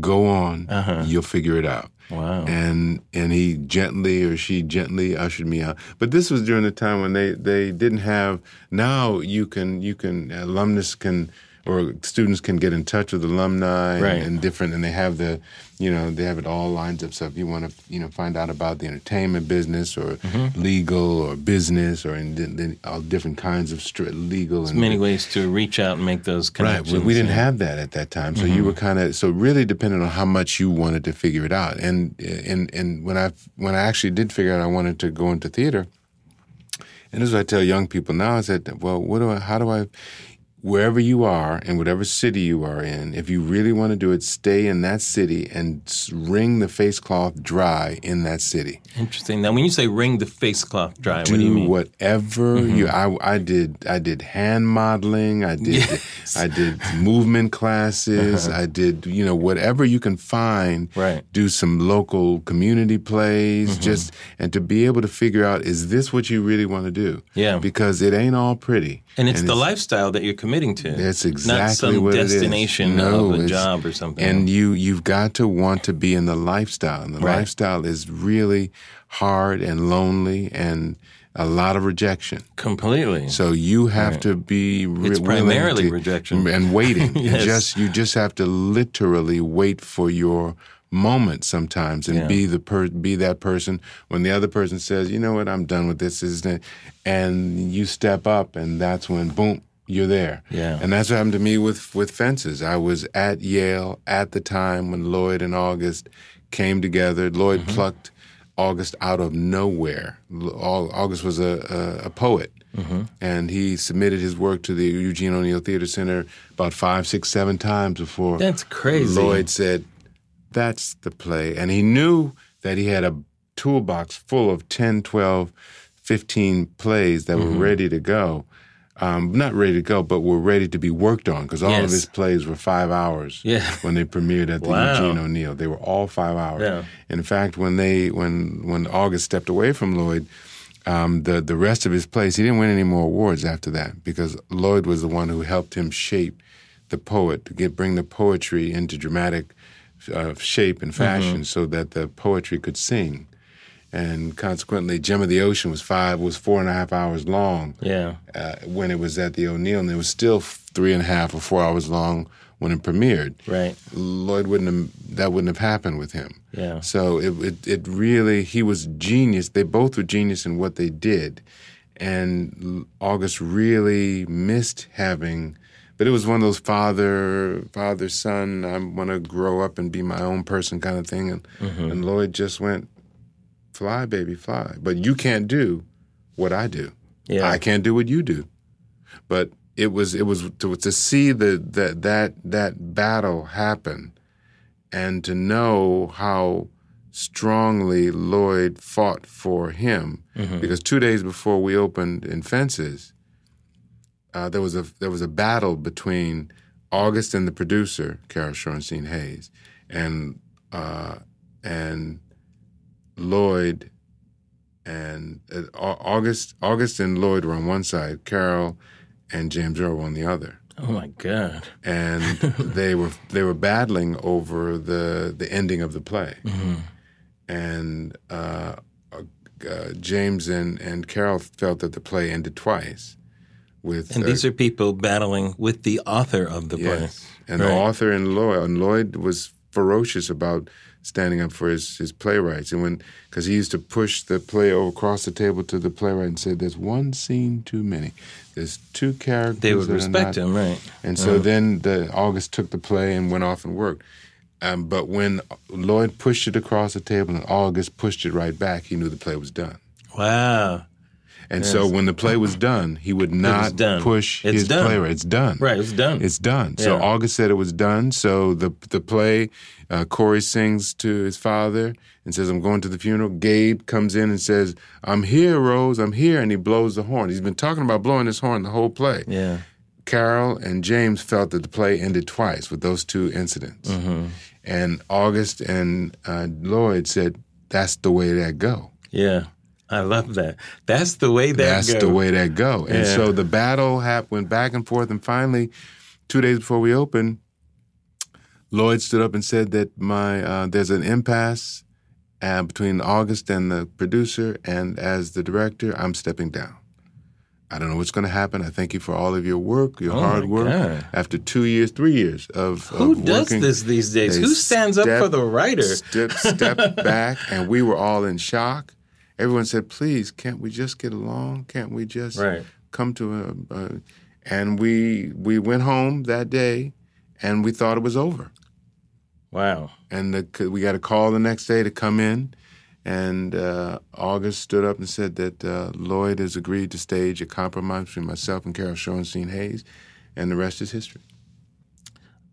Go on. Uh-huh. You'll figure it out Wow. and and he gently or she gently ushered me out. But this was during the time when they they didn't have. Now you can you can uh, alumnus can or students can get in touch with alumni Right. and, and different, and they have the you know they have it all lined up. So if you want to you know find out about the entertainment business or Mm-hmm. legal or business or in, in, in all different kinds of stri- legal and Many ways to reach out and make those Right. connections. We, we didn't. Mm-hmm. have that at that time, so you were kind of so really dependent on how much you wanted to figure it out. And and and when I when I actually did figure out I wanted to go into theater, and this is what I tell young people now: is that well, what do I? How do I? Wherever you are, in whatever city you are in, if you really want to do it, stay in that city and wring the face cloth dry in that city. Interesting. Now, when you say wring the face cloth dry, do what do you mean? whatever Mm-hmm. you I, I did I did hand modeling I did Yes. I did movement classes I did you know whatever you can find Right. do some local community plays Mm-hmm. just and to be able to figure out is this what you really want to do Yeah. because it ain't all pretty And it's the lifestyle that you're committing to. that's not exactly some what it is. destination No, of a job or something. And you you've got to want to be in the lifestyle. And the Right. lifestyle is really hard and lonely and a lot of rejection. completely. So you have to be re- It's primarily to- rejection. and waiting. You Yes. just you just have to literally wait for your moment sometimes and Yeah. be the per- be that person when the other person says, "You know what? I'm done with this." Isn't it? And you step up and that's when boom, you're there. Yeah. And that's what happened to me with with fences. I was at Yale at the time when Lloyd and August came together. Lloyd Mm-hmm. plucked August out of nowhere. August was a, a, a poet, Mm-hmm. and he submitted his work to the Eugene O'Neill Theater Center about five, six, seven times before That's crazy. Lloyd said, "That's the play," and he knew that he had a toolbox full of 10, 12, 15 plays that Mm-hmm. were ready to go. Um, not ready to go, but were ready to be worked on because all of his plays were five hours Yeah. when they premiered at the Wow. Eugene O'Neill. They were all five hours. Yeah. In fact, when they when when August stepped away from Lloyd, um, the the rest of his plays, he didn't win any more awards after that because Lloyd was the one who helped him shape the poet to get bring the poetry into dramatic uh, shape and fashion, so that the poetry could sing. And consequently, Gem of the Ocean was five was four and a half hours long. Yeah. Uh, when it was at the O'Neill, and it was still three and a half or four hours long when it premiered. Right. Lloyd wouldn't have that wouldn't have happened with him. Yeah. So it, it it really he was genius. They both were genius in what they did, and August really missed having. But it was one of those father father son. I want to grow up and be my own person kind of thing, and Mm-hmm. and Lloyd just went, fly baby fly. But you can't do what I do. Yeah. I can't do what you do. But it was it was to, to see the that that that battle happen, and to know how strongly Lloyd fought for him. Because two days before we opened in Fences, uh, there was a there was a battle between August and the producer Carol Shorenstein Hayes, and uh, and Lloyd and uh, August August and Lloyd were on one side, Carol and James Earl were on the other, Oh my God. and they were they were battling over the the ending of the play, and uh, uh, James and and Carol felt that the play ended twice. With And uh, these are people battling with the author of the play. Yes. And the author and Lloyd, and Lloyd was ferocious about standing up for his, his playwrights. And when, because he used to push the play over across the table to the playwright and said, There's one scene too many. There's two characters. They would respect not-" him, right? And so then the August took the play and went off and worked. Um, but when Lloyd pushed it across the table and August pushed it right back, he knew the play was done. Wow. And so when the play was done, he would not push It's his done. playwright. It's done. Right, it's done. It's done. So August said it was done. So the the play, uh, Corey sings to his father and says, "I'm going to the funeral." Gabe comes in and says, "I'm here, Rose. I'm here," and he blows the horn. He's been talking about blowing his horn the whole play. Yeah. Carol and James felt that the play ended twice with those two incidents, Mm-hmm. and August and uh, Lloyd said, "That's the way that go." Yeah. I love that. That's the way that goes. That's goes. the way that go. And Yeah. so the battle hap- went back and forth, and finally, two days before we opened, Lloyd stood up and said that my uh, there's an impasse uh, between August and the producer, and as the director, I'm stepping down. I don't know what's going to happen. I thank you for all of your work, your Oh, hard work. God. After two years, three years of Who of does working, this these days? Who stands up for the writer? Step, step back, and we were all in shock. Everyone said, "Please, can't we just get along? Can't we just Right. come to a?" a and we we went home that day, and we thought it was over. Wow. And the, we got a call the next day to come in, and uh, August stood up and said that uh, Lloyd has agreed to stage a compromise between myself and Carol Shorenstein Hayes, and the rest is history.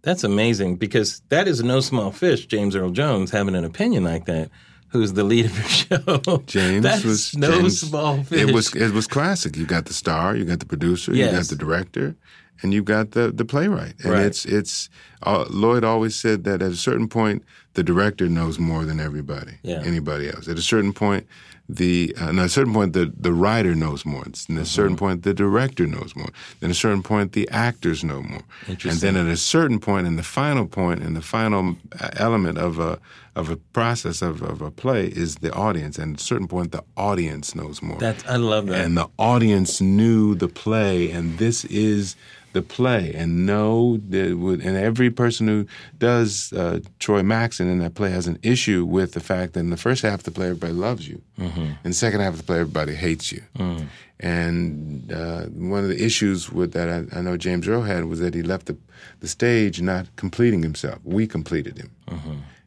That's amazing because that is no small fish, James Earl Jones, having an opinion like that. Who's the lead of your show? James That's was no James- small fish. It was it was classic. You got the star, you got the producer, you got the director, and you got the the playwright. And Right. it's it's uh, Lloyd always said that at a certain point the director knows more than everybody, Yeah. anybody else. At a certain point, the uh, and at a certain point the the writer knows more. And Mm-hmm. at a certain point the director knows more. Then at a certain point the actors know more. And then at a certain point, and the final point, and the final uh, element of a of a process of, of a play is the audience. And at a certain point, the audience knows more. That's I love that. and the audience knew the play, and this is the play. And know that would, and every person who does uh, Troy Maxon in that play has an issue with the fact that in the first half of the play everybody loves you, in the second half of the play everybody hates you. And uh, one of the issues with that I, I know James Earl had was that he left the, the stage not completing himself. We completed him,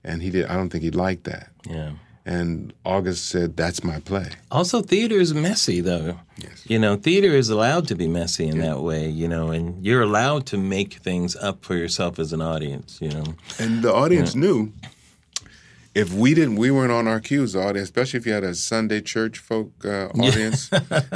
and he did. I don't think he liked that. yeah. And August said, "That's my play." Also, theater is messy, though. Yes. You know, theater is allowed to be messy in that way. You know, and you're allowed to make things up for yourself as an audience. You know. And the audience knew if we didn't, we weren't on our cues. The audience, especially if you had a Sunday church folk uh, audience,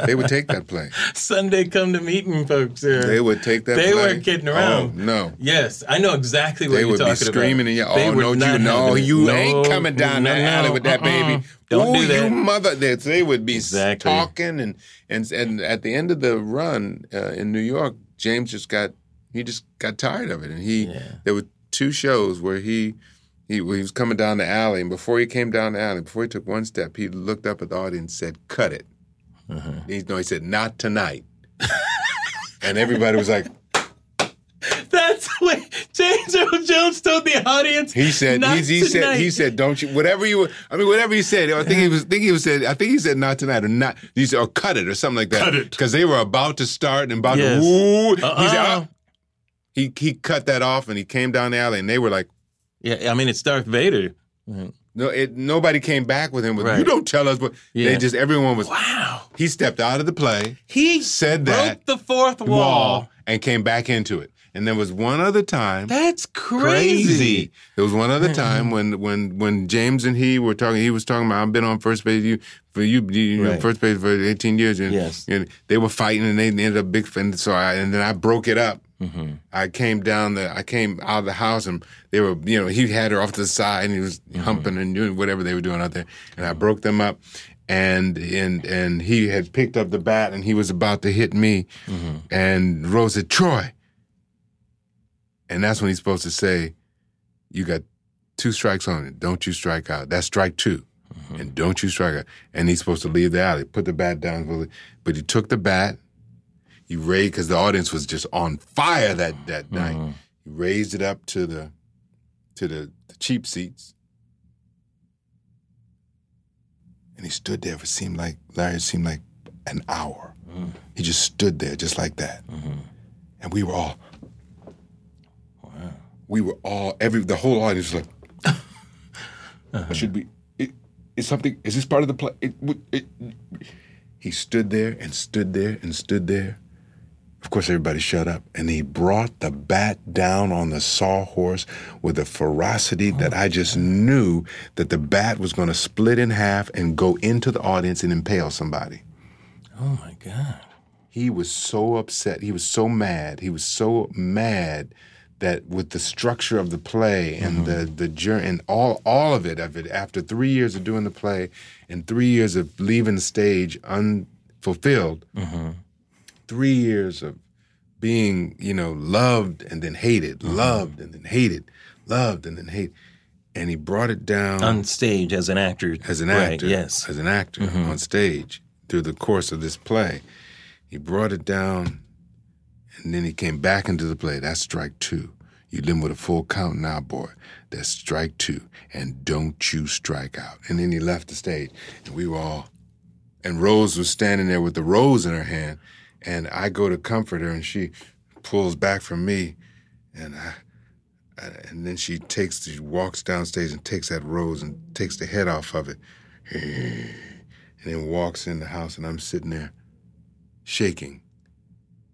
they would take that play. Sunday come to meeting, folks. There. They would take that. They play. weren't kidding around. Oh, no. Yes, I know exactly what They you're would be screaming about. and yelling, They "Oh no, you no, you No, ain't coming down no, that alley with that uh-uh. baby." Don't Ooh, do that. you mother! They, they would be Exactly. talking, and and and at the end of the run uh, in New York, James just got he just got tired of it, and he Yeah. there were two shows where he He, he was coming down the alley, and before he came down the alley, before he took one step, he looked up at the audience and said, "Cut it." He, no, he said, "Not tonight." and everybody was like, That's what James Earl Jones told the audience. He said "Not he, he said he said don't you whatever you I mean whatever he said I think he was think he was said I think he said not tonight or not he said or cut it or something like that Cut it. because they were about to start and about Yes. to woo he said Uh-uh. "Ah." he he cut that off and he came down the alley and they were like Yeah, I mean it's Darth Vader. no it nobody came back with him with Right. you don't tell us what Yeah. they just everyone was Wow. he stepped out of the play He said that broke the fourth wall. wall and came back into it and there was one other time That's crazy. There was one other time when when when James and he were talking. He was talking about I've been on first base you for you, you know, Right. first base for eighteen years. And, Yes. and they were fighting and they ended up big. And so I and then I broke it up. Mm-hmm. I came down the I came out of the house and they were you know he had her off to the side and he was mm-hmm. humping and doing whatever they were doing out there and I broke them up. And and and he had picked up the bat and he was about to hit me, mm-hmm. and Rose said, "Troy," and that's when he's supposed to say, you got two strikes on it. Don't you strike out. That's strike 2 And don't you strike out. And he's supposed to leave the alley, put the bat down. But he took the bat. He raised, because the audience was just on fire that, that mm-hmm. night. He raised it up to the to the, the cheap seats. And he stood there for seemed like Larry it seemed like an hour. Mm. He just stood there just like that. Mm-hmm. And we were all Wow. we were all every the whole audience was like should we it, is something is this part of the play it, it, he stood there and stood there and stood there of course everybody shut up and he brought the bat down on the sawhorse with a ferocity oh, that i just knew that the bat was going to split in half and go into the audience and impale somebody Oh my God. he was so upset. He was so mad. He was so mad that with the structure of the play and mm-hmm. the the journey and all all of it of it after three years of doing the play and three years of leaving the stage unfulfilled, mm-hmm. Three years of being you know loved and then hated, mm-hmm. loved and then hated, loved and then hated, and he brought it down On stage as an actor. as an Right, actor, yes. as an actor mm-hmm. on stage through the course of this play. He brought it down, and then he came back into the play. That's strike two. You live with a full count now, boy. That's strike two, and don't you strike out. And then he left the stage, and we were all. And Rose was standing there with the rose in her hand, and I go to comfort her, and she pulls back from me, and I and then she takes she walks downstage and takes that rose and takes the head off of it and then walks in the house and i'm sitting there shaking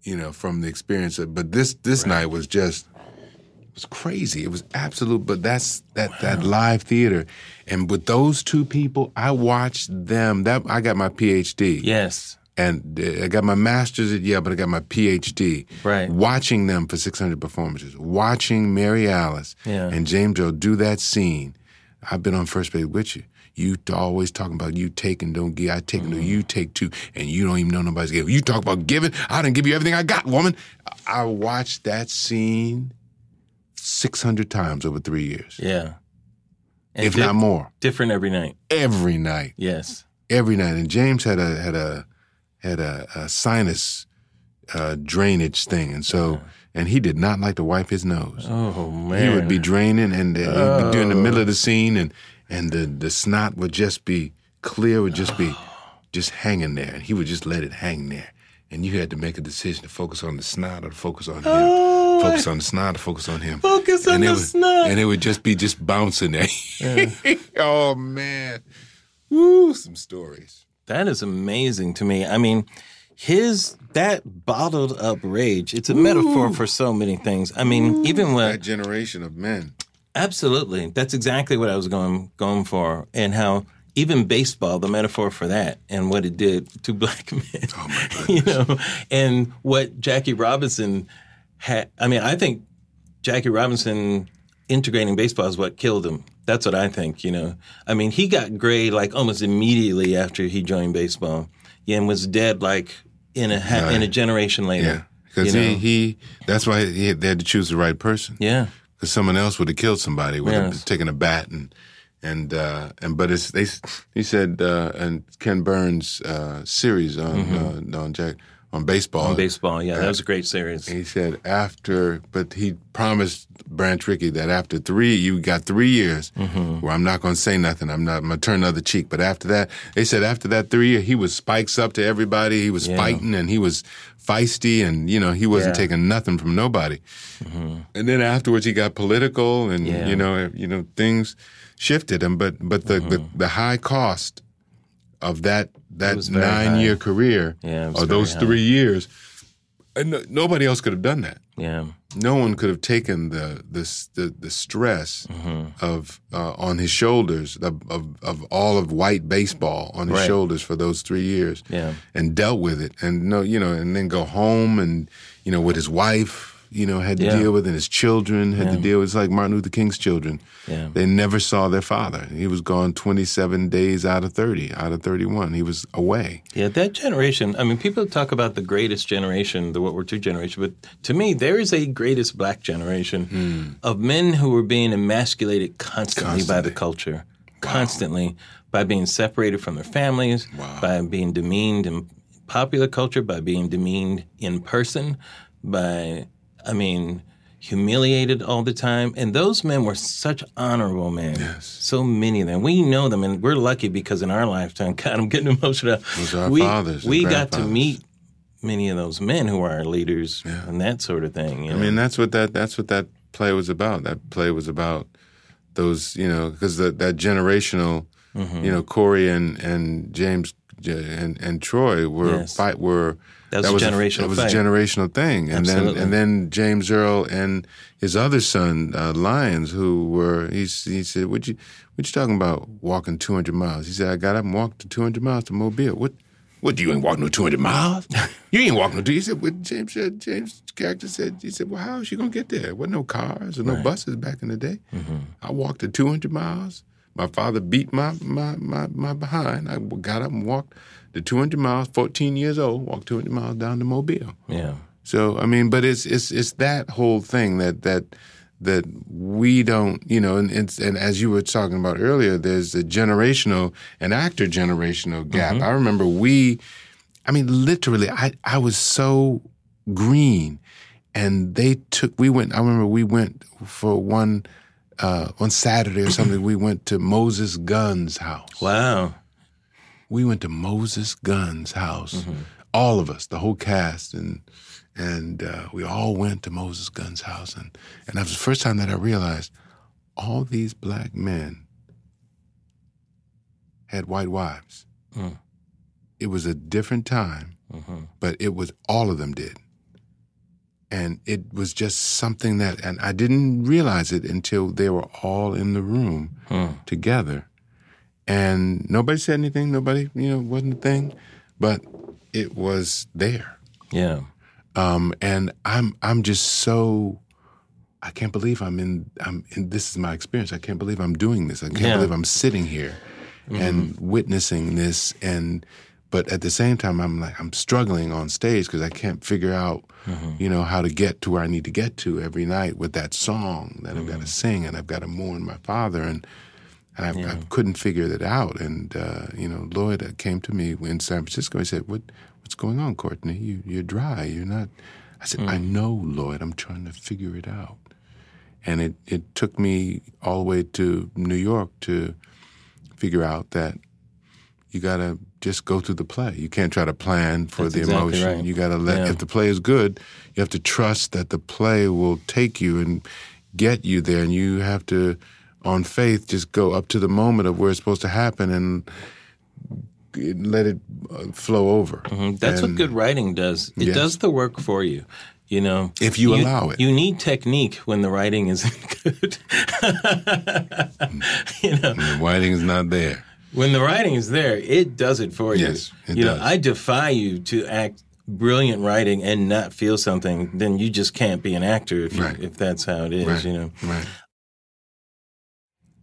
you know from the experience of, but this this night was just it was crazy. It was absolute but that's that that live theater. And with those two people i watched them. That i got my phd Yes. And I got my master's at Yale, but I got my PhD. Right. Watching them for 600 performances, watching Mary Alice Yeah. and James Joe do that scene. I've been on first base with you. You always talking about you take and don't give. I take and do. Mm-hmm. You take two, and you don't even know nobody's giving. You talk about giving. I didn't give you everything I got, woman. I watched that scene 600 times over three years, Yeah. And if di- not more, different every night. every night Yes. every night. And James had a had a had a, a sinus uh, drainage thing, and so and he did not like to wipe his nose. Oh man. He would be draining, and uh, he'd be during the middle of the scene, and and the the snot would just be clear, would just be just hanging there, and he would just let it hang there. And you had to make a decision to focus on the snot or to focus on him. Oh Focus on the snot or focus on him. Oh. Focus on and the would, snot. And it would just be just bouncing there. oh man. Woo, some stories. That is amazing to me. I mean, his that bottled up rage, it's a metaphor for so many things. I mean, even when That generation of men. Absolutely. That's exactly what I was going going for and how even baseball, the metaphor for that and what it did to black men. Oh my goodness. you know, and what Jackie Robinson had I mean, I think Jackie Robinson integrating baseball is what killed him. That's what I think, you know. I mean, he got gray like almost immediately after he joined baseball and was dead like in a ha- in a generation later. Yeah. Because you he, know? he, that's why he, they had to choose the right person. Yeah. because someone else would have killed somebody, would have Yes. taken a bat and and uh, and but it's they he said uh, and Ken Burns uh, series on uh, on Jack on baseball Mm-hmm. On baseball, yeah, that was a great series. he said after, but he promised Branch Rickey that after three, you got three years Mm-hmm. where I'm not going to say nothing. I'm not I'm going to turn another cheek. But after that, they said after that three year, he was spikes up to everybody. He was Yeah. fighting and he was feisty and, you know, he wasn't Yeah. Mm-hmm. taking nothing from nobody. And then afterwards, he got political and, Yeah. you know, you know, things shifted him. But, but the, the, the high cost of that, that nine year career Yeah, or those high. three years, and no, nobody else could have done that. Yeah, No one could have taken the the the, the stress Mm-hmm. of uh, on his shoulders of, of of all of white baseball on his Right. shoulders for those three years, Yeah. and dealt with it, and no, you know, and then go home and you know with his wife, you know, had to Yeah. deal with, and his children had to deal with. It's like Martin Luther King's children. Yeah. They never saw their father. He was gone 27 days out of 30, out of 31. He was away. Yeah, that generation. I mean, people talk about the greatest generation, the World War II generation, but to me, there is a greatest black generation hmm. of men who were being emasculated constantly, by the Constantly. culture, constantly by being separated from their families, Wow. by being demeaned in popular culture, by being demeaned in person, by, I mean, humiliated all the time. And those men were such honorable men. Yes. So many of them. We know them, and we're lucky because in our lifetime, God, I'm getting emotional. Those are our we, fathers We got to meet many of those men who are our leaders and that sort of thing. you I know? mean, that's what that that's what that play was about. That play was about those, you know, because that that generational, Mm-hmm. you know, Corey and and James and and Troy were Yes. fight were That was a a- generational That was fight. a generational thing, and Absolutely. then and then James Earl and his other son uh, Lyons, who were he's, he said, "What you what you talking about walking two hundred miles?" He said, "I got up and walked two hundred miles to Mobile. What?" What you ain't walking no two hundred miles? You ain't walking no two. He said. What James said. James' character said. He said, "Well, how is she gonna get there? Wasn't no cars or no buses back in the day. I walked two hundred miles. My father beat my my my my behind. I got up and walked the two hundred miles. Fourteen years old, walked two hundred miles down to Mobile. yeah. So I mean, but it's it's it's that whole thing that that that we don't, you know, and it's, and as you were talking about earlier, there's a generational and actor generational gap. I remember we, I mean, literally, I I was so green, and they took we went. I remember we went for one. Uh, on Saturday or something, we went to Moses Gunn's house Wow. We went to Moses Gunn's house, all of us, the whole cast, and and uh, we all went to Moses Gunn's house, and and that was the first time that I realized all these black men had white wives. Mm. It was a different time, but it was all of them did. And it was just something that, and I didn't realize it until they were all in the room together and nobody said anything. Nobody, you know, wasn't a thing, but it was there. Yeah. Um, and I'm I'm just so I can't believe I'm in I'm in this is my experience. I can't believe I'm doing this. I can't Yeah. believe I'm sitting here and mm-hmm. witnessing this and but at the same time I'm like I'm struggling on stage because I can't figure out mm-hmm. you know how to get to where I need to get to every night with that song that I've got to mm-hmm. sing and I've got to mourn my father and I, I couldn't figure that out. And uh, you know, Lloyd uh, came to me in San Francisco. He said, "What what's going on, Courtney? You you're dry. You're not." I said, "I know, Lloyd. I'm trying to figure it out." And it it took me all the way to New York to figure out that you got to just go through the play. You can't try to plan for That's the exactly emotion. right. You got to let Yeah. if the play is good, you have to trust that the play will take you and get you there and you have to on faith just go up to the moment of where it's supposed to happen and let it uh, flow over. Mm, That's what good writing does. It Yes. does the work for you. You know, If you allow it. You need technique when the writing isn't good. you know, The writing is not there. when the writing is there, it does it for you. Yes, it you does. know, I defy you to act brilliant writing and not feel something. Then you just can't be an actor if you, Right. if that's how it is. Right. You know. Right.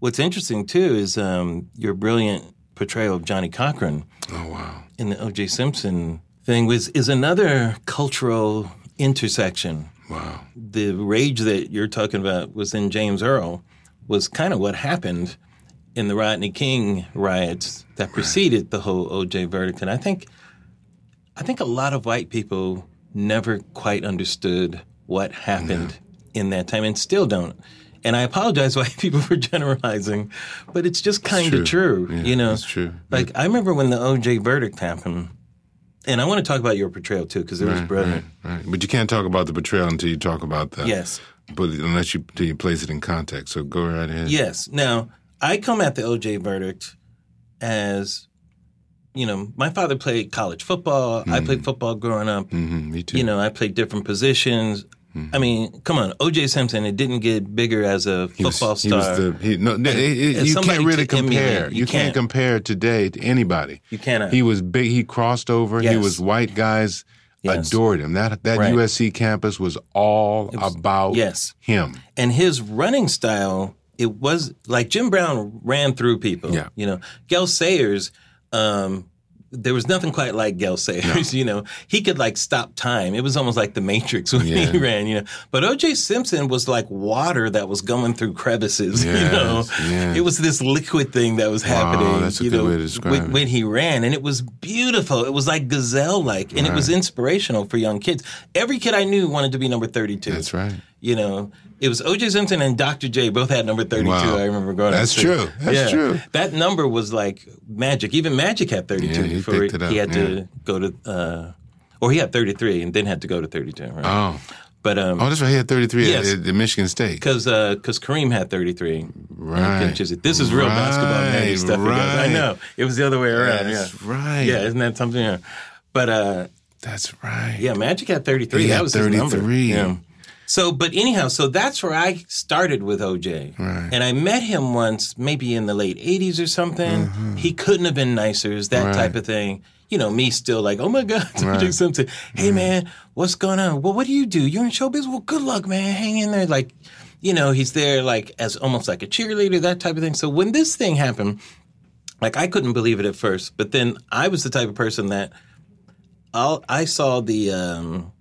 What's interesting too is um, your brilliant portrayal of Johnnie Cochran Oh wow. in the O.J. Simpson thing was is another cultural intersection Wow. the rage that you're talking about was in James Earl was kind of what happened in the Rodney King riots that preceded the whole OJ verdict. And I think I think a lot of white people never quite understood what happened in that time and still don't. And I apologize, white people, for generalizing, but it's just kind of true. Yeah, you know, it's true. Like I remember when the OJ verdict happened, and I want to talk about your portrayal too because it was brilliant. Right. But you can't talk about the portrayal until you talk about that. Yes. But unless you until you place it in context. So go right ahead. Yes. Now, I come at the OJ verdict as, you know, my father played college football. I played football growing up. hmm me too. You know, I played different positions. I mean, come on, OJ Simpson. It didn't get bigger as a was- football star. the, he, no, no, it- it- you can't really compare. you You, can't. can't. compare today to anybody. You cannot. He was big. He crossed over. He was white guys Yes. adored him. That that Right. USC campus was all was- about yes. him. and his running style, it was like Jim Brown ran through people. Yeah. You know, Gale Sayers, um, there was nothing quite like Gale Sayers. You know, he could like stop time. It was almost like the Matrix when Yeah. he ran. You know, but O.J. Simpson was like water that was going through crevices. you know, Yes, yes. it was this liquid thing that was happening. that's a you good know, way to describe when, it. when he ran, and it was beautiful. It was like gazelle like, and it was inspirational for young kids. Every kid I knew wanted to be number thirty-two. That's right. You know, it was O.J. Simpson and Dr. J both had number 32. Wow. I remember going. That's true. That's true. That number was like magic. Even Magic had 32 Yeah, he before picked it up, he had yeah. to go to, uh, or he had 33 and then had to go to 32. Right? Oh, but um, oh, that's right. He had thirty three Yes. at, at Michigan State. because because Kareem had 33. Right. This is real basketball nerdy stuff. does. I know it was the other way around. That's yeah. right. Yeah, isn't that something? Yeah. But uh, That's right. Yeah, Magic had 33. He that was his number. 33. Yeah. So, but anyhow, so that's where I started with OJ. Right. And I met him once, maybe in the late 80s or something. He couldn't have been nicer, was that Mm-hmm. Right. type of thing. You know, me still like, oh my God, Right. Simpson. Hey, man, what's going on? Well, what do you do? You're in showbiz? Well, good luck, man. Hang in there. Like, you know, he's there like as almost like a cheerleader, that type of thing. So when this thing happened, like I couldn't believe it at first, but then I was the type of person that I'll, I saw the um,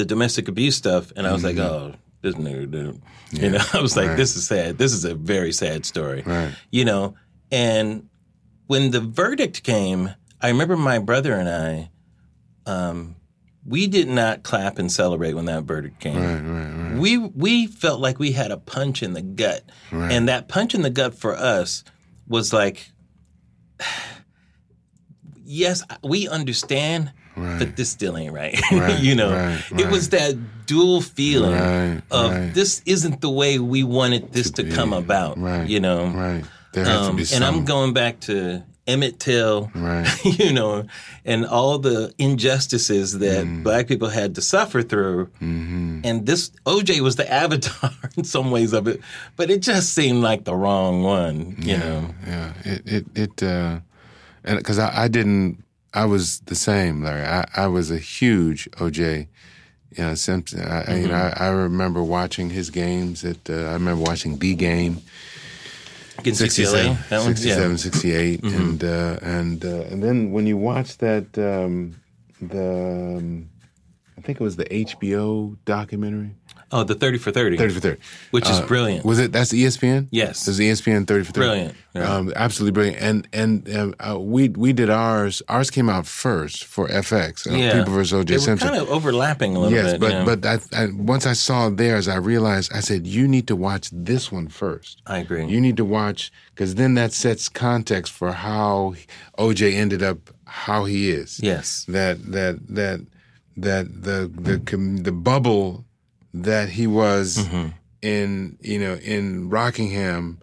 the domestic abuse stuff, and I was like, oh, this nigga, dude. You know, I was like, right. this is sad. This is a very sad story. Right. You know, and when the verdict came, I remember my brother and I, um, we did not clap and celebrate when that verdict came. Right. We we felt like we had a punch in the gut, and that punch in the gut for us was like, yes, we understand, but this still ain't right. Right, you know, right, it was that dual feeling Right, of right. this isn't the way we wanted this to, come about. Right. You know, Right. There has to um, be and. I'm going back to Emmett Till, Right. you know, and all the injustices that Mm. black people had to suffer through. Mm-hmm. And this OJ was the avatar in some ways of it, but it just seemed like the wrong one, you know. Yeah, it it it uh, and because I, I didn't, I was the same, Larry. I, I was a huge OJ, you know, Simpson. I, I- you know, Mm-hmm. I, I remember watching his games. At uh, I remember watching the game. Against 67, UCLA, that one, 67, yeah. 68. and uh, and uh, and then when you watch that um, the um, I think it was the HBO documentary. Oh, the 30 for 30. 30 for 30. Which is Uh, brilliant. Was it? That's ESPN. Yes. It was ESPN 30 for 30. Brilliant, yeah. Um, absolutely brilliant. And and um, uh, we we did ours. Ours came out first for FX. Uh, Yeah. People They O.J. Simpson. kind of overlapping a little yes, bit. but yeah. but I, I, once I saw theirs, I realized I said you need to watch this one first. I agree. You need to watch because then that sets context for how OJ ended up how he is. yes. That that that that the the the bubble that he was Mm-hmm. in you know in Rockingham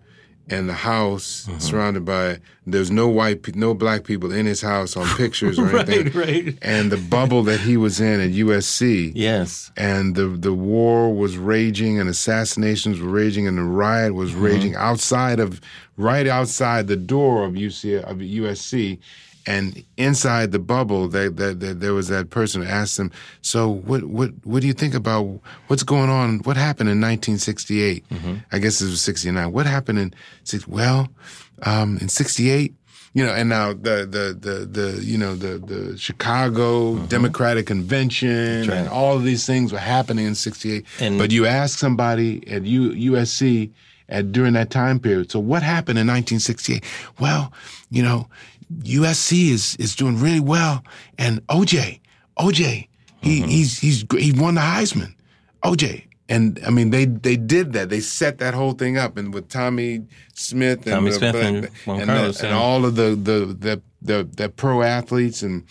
and the house Mm-hmm. surrounded by there's no white pe- no black people in his house on pictures or anything Right, right. and the bubble that he was in at USC Yes. and the the war was raging and assassinations were raging and the riot was Mm-hmm. raging outside of right outside the door of UC of USC and inside the bubble that that there was that person who asked him so what what what do you think about what's going on what happened in 1968 Mm-hmm. I guess it was 69 what happened in well um, in 68 you know, and now the the the the you know the the Chicago Mm-hmm. Democratic Convention right. and all of these things were happening in '68. And- But you ask somebody at U, USC at during that time period. So what happened in 1968? Well, you know, USC is is doing really well, and OJ, OJ, he Mm-hmm. he's he's he won the Heisman, OJ. And I mean, they they did that. They set that whole thing up, and with Tommie Smith and Tommy the- Smith and Juan and, the- and all of the the the the, the pro athletes and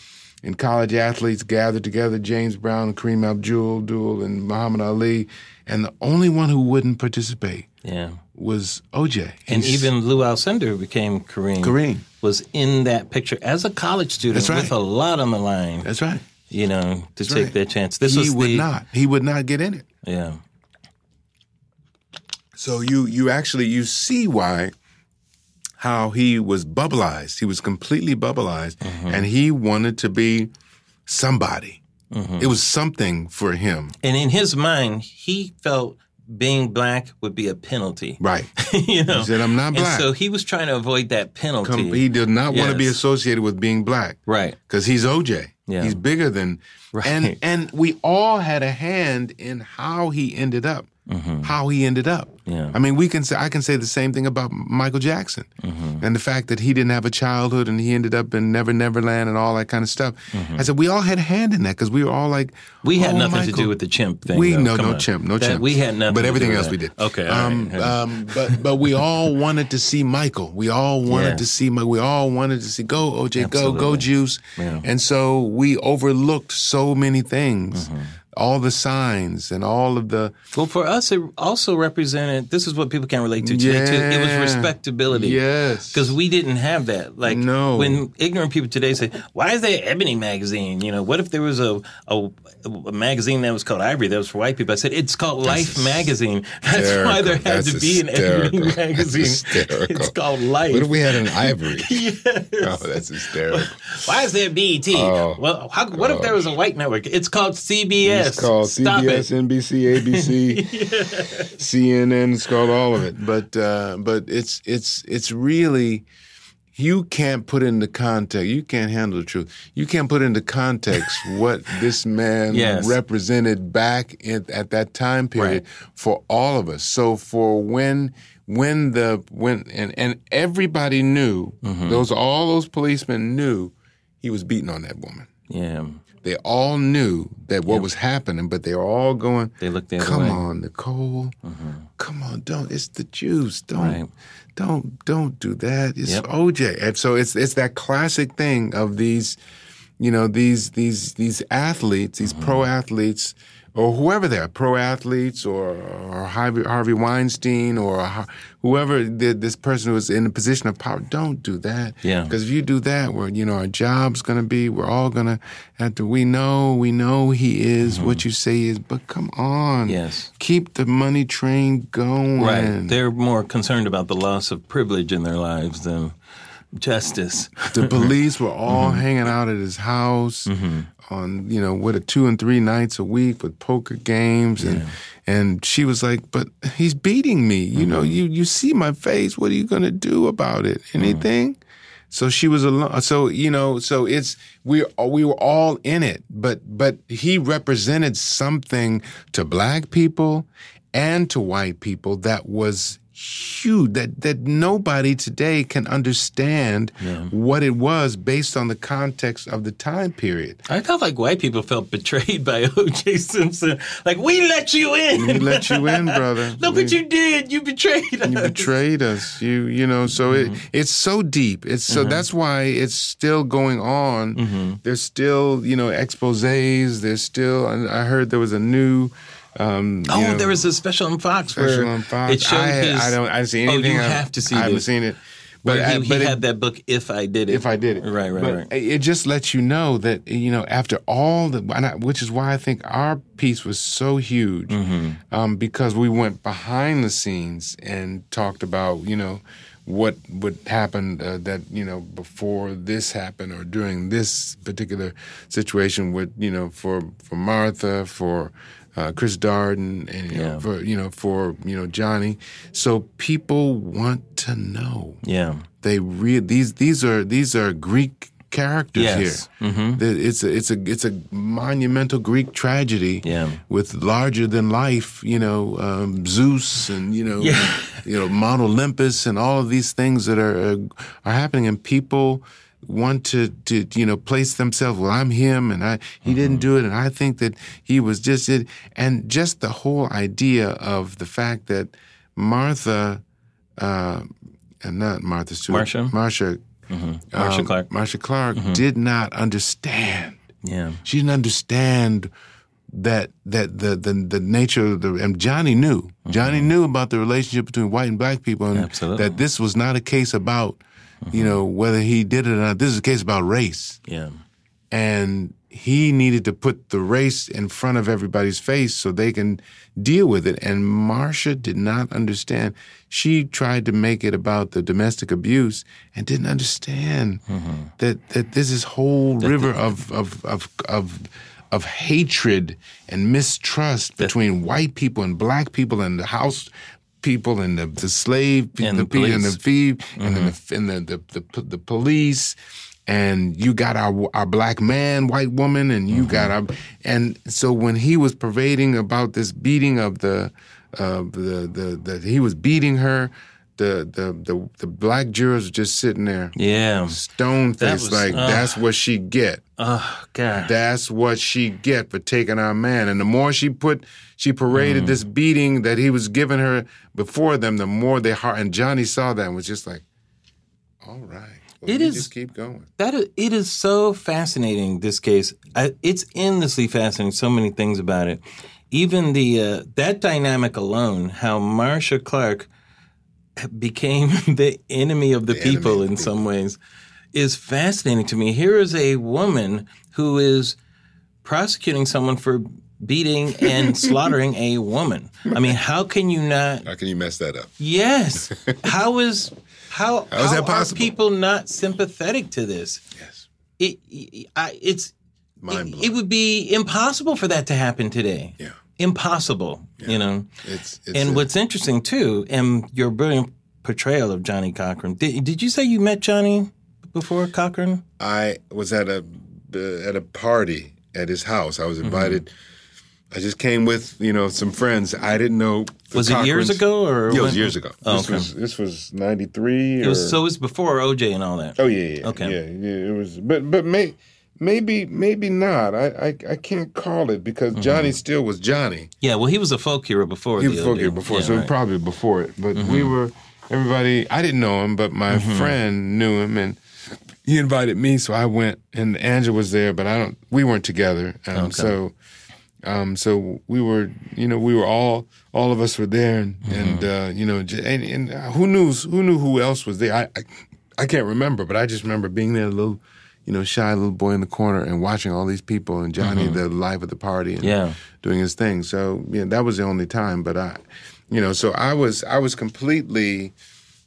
and college athletes gathered together. James Brown, Kareem Abdul-Abdul, and Muhammad Ali, and the only one who wouldn't participate Yeah. Was OJ. And He's- even Lou Alcindor became Kareem. Kareem. was in that picture as a college student right. with a lot on the line. that's right. you know, to That's take right. that chance. This he would the not. He would not get in it. yeah. So you you actually you see why how he was bubbleized. He was completely bubbleized, Mm-hmm. and he wanted to be somebody. Mm-hmm. It was something for him, And in his mind, he felt being black would be a penalty. right? you know. He said, "I'm not black." And so he was trying to avoid that penalty. He did not want to be associated with being black, right. Because he's OJ. Yeah. He's bigger than, Right. and and we all had a hand in how he ended up. How he ended up. Mm-hmm. Yeah. I mean, we can say I can say the same thing about Michael Jackson, Mm-hmm. and the fact that he didn't have a childhood and he ended up in Never Never Land and all that kind of stuff. I said we all had a hand in that because we were all like, Mm-hmm. We had "Oh, nothing to do with the chimp thing. We though. no Come no on. chimp no That- chimp. We had nothing. but everything else with we did. Okay. Um, right. um, but but we all wanted to see Michael. We all wanted Yeah. to see. Mi- We all wanted to see go OJ, go go Juice. Yeah. And so we overlooked so many things, Mm-hmm. All the signs and all of the Well, for us, it also represented. This is what people can relate to today. Too. It was respectability. yes Because we didn't have that. Like No. when ignorant people today say, "Why is there Ebony magazine?" You know, what if there was a a, a magazine that was called Ivory that was for white people? I said it's called Life magazine. That's why there had That's to be an Ebony. That's magazine. It's called Life. What if we had an ivory? Yes. Oh, that's hysterical. Why is there BET? Oh. well, how, what if there oh. was a white network? It's called CBS. It's called Stop CBS, it. NBC, ABC, CNN. It's called all of it. But uh, but it's it's it's really you can't put into context. You can't handle the truth. You can't put into context what this man Yes. represented back in, at that time period Right. for all of us. So for when when the when and and everybody knew Mm-hmm. those all those policemen knew he was beating on that woman. Yeah. They all knew that what was happening, but they were all going. They looked the Come way." Mm-hmm. on, Nicole. Come on, don't. It's the Juice. Don't, Right. don't, don't do that. It's Yep. OJ. And so it's it's that classic thing of these, you know, these these these athletes, these pro Mm-hmm. athletes, or whoever they are, pro athletes, or or Harvey, Harvey Weinstein, or whoever this person who is in a position of power. Don't do that. Yeah. Because if you do that, where you know our job's gonna be, we're all gonna have to. We know, we know he is what you say he is, but come on, Mm-hmm. Yes. keep the money train going. Right. They're more concerned about the loss of privilege in their lives than justice. the police were all Mm-hmm. hanging out at his house on you know what a two and three nights a week with poker games. And and she was like but he's beating me. You know Mm-hmm. you you see my face. What are you gonna do about it? Anything? So she was alone. So you know so it's we we were all in it. But but he represented something to black people and to white people that was huge that that nobody today can understand what it was based on the context of the time period. I felt like white people felt betrayed by O.J. Simpson. Like we let you in. We let you in, brother. Look We- what you did. You betrayed us. you betrayed us. You you know, so Mm-hmm. it it's so deep. It's so that's why it's still going on. Mm-hmm. There's still, you know, exposés, there's still I heard there was a new um Oh, know, there was a special on Fox special where on Fox. it showed I, his. I don't I see Oh, you I- have to see I haven't this. seen it. But I- he, he but it- had that book. If I did it. if I did it. Right, right, but right. It just lets you know that you know after all the, and I, which is why I think our piece was so huge, Mm-hmm. um, because we went behind the scenes and talked about you know what would happen uh, that you know before this happened or during this particular situation with you know for for Martha for. Uh, Chris Darden, and you Yeah. know, for you know for you know Johnnie. So people want to know. Yeah. They read these these are these are Greek characters Yes. Mm-hmm. here. That It's a it's a it's a monumental Greek tragedy Yeah. with larger than life, you know, um, Zeus and you know, Yeah. you know, Mount Olympus and all of these things that are are happening, and people want to to you know place themselves. Well, I'm him, and I he didn't do it, and I think that he was just it, and just the whole idea of the fact that Martha, uh, and not Martha Stewart, Marcia? Marcia, Marcia um, Clark. Marcia Clark did not understand. Yeah. She didn't understand that that the the, the nature of the and Johnnie knew. Johnnie knew about the relationship between white and black people and Absolutely. that this was not a case about you know whether he did it or not. This is a case about race. Yeah. And he needed to put the race in front of everybody's face so they can deal with it. And Marcia did not understand. She tried to make it about the domestic abuse and didn't understand that that this is whole river of of of of of hatred and mistrust between white people and black people and the house people and the, the slave And the pe- and the police. thief and the and the, the, the the police and you got our our black man, white woman, and you got our and so when he was pervading about this beating of the uh, the the that he was beating her, the the the the black jurors were just sitting there, Yeah. stone That faced, was- like ugh. that's what she get. Oh God. That's what she get for taking our man. And the more she put, she paraded this beating that he was giving her before them, the more they heart. And Johnnie saw that and was just like, "All right, well, It is- just keep going." That is, it is so fascinating. This case, I, it's endlessly fascinating. So many things about it. Even the uh, that dynamic alone, how Marcia Clark became the enemy of the, The people in some ways, is fascinating to me. Here is a woman who is prosecuting someone for beating and slaughtering a woman. I mean, how can you not? How can you mess that up? Yes. How is how How is that are possible? people not sympathetic to this? Yes, it, it- I, it's mind it, blowing. it would be impossible for that to happen today. Yeah. Impossible, you know. it's, it's And a- what's interesting too, and your brilliant portrayal of Johnnie Cochran. Did, did you say you met Johnnie before Cochran? I was at a uh, at a party at his house. I was Mm-hmm. I just came with you know some friends. I didn't know. Was it years ago or Yeah, it was years ago. Oh, this okay. was this was ninety three. It was so it was before OJ and all that. Oh yeah, yeah. Okay. Yeah, yeah. It was, but but may, maybe maybe not. I, I I can't call it because Johnnie still was Johnnie. Yeah, well, he was a folk hero before. He was folk OJ. here before, Yeah, so right. Mm-hmm. probably before it. But we were everybody. I didn't know him, but my friend knew him, and he invited me, so I went. And Angela was there, but I don't. We weren't together, um, so. Um, so we were, you know, we were all, all of us were there, and, Mm-hmm. and uh, you know, and, and who knew, who knew who else was there? I, I, I can't remember, but I just remember being there, a little, you know, shy little boy in the corner, and watching all these people, and Johnnie, the life of the party, and Mm-hmm. Yeah. doing his thing. So yeah, that was the only time. But I, you know, so I was, I was completely,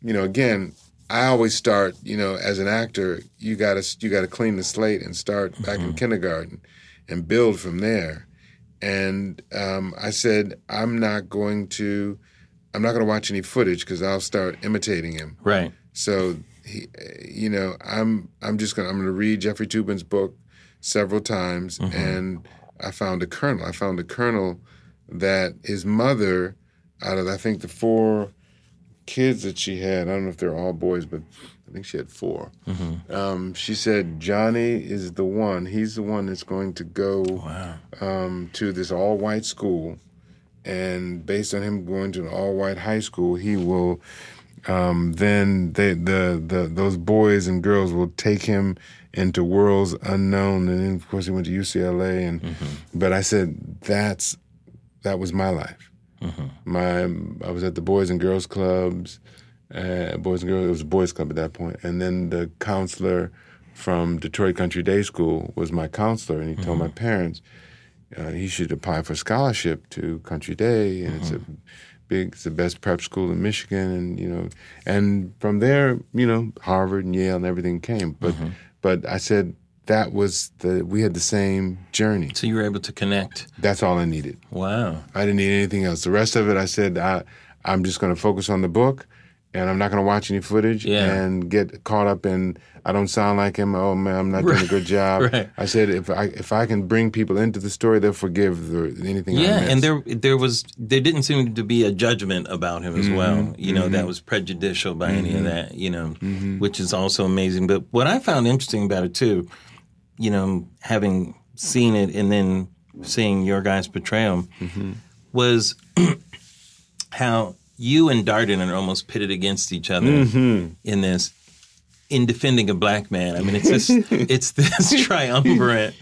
you know, again, I always start, you know, as an actor, you gotta, you gotta clean the slate and start back in kindergarten, and build from there and um, I said, I'm not going to, I'm not going to watch any footage because I'll start imitating him. Right. So, he, you know, I'm I'm just gonna I'm gonna read Jeffrey Toobin's book several times, and I found a kernel. I found a kernel that his mother, out of I think the four kids that she had, I don't know if they're all boys, but I think she had 4 Um, she said Johnny is the one. He's the one that's going to go um, to this all white school, and based on him going to an all white high school, he will. Um, then they, the the those boys and girls will take him into worlds unknown, and then of course he went to UCLA. And but I said that's that was my life. My I was at the Boys and Girls Clubs, uh, Boys and Girls. It was a boys club at that point. and then the counselor from Detroit Country Day School was my counselor, and he told my parents uh, he should apply for scholarship to Country Day, and it's a big, it's the best prep school in Michigan, and you know, and from there, you know, Harvard and Yale and everything came. But but I said that was the we had the same journey. So you were able to connect. That's all I needed. Wow. I didn't need anything else. The rest of it, I said, I, I'm just going to focus on the book, and I'm not going to watch any footage Yeah. and get caught up in. I don't sound like him. Oh man, I'm not doing a good job. Right. I said if I if I can bring people into the story, they'll forgive the, anything. I Yeah, and there there was there didn't seem to be a judgment about him as Mm-hmm. well. You know, that was prejudicial by any of that. You know, Mm-hmm. which is also amazing. But what I found interesting about it too, you know, having seen it and then seeing your guys' portrayal, Mm-hmm. was how you and Darden are almost pitted against each other Mm-hmm. in this. In defending a black man, I mean, it's this, it's this triumvirate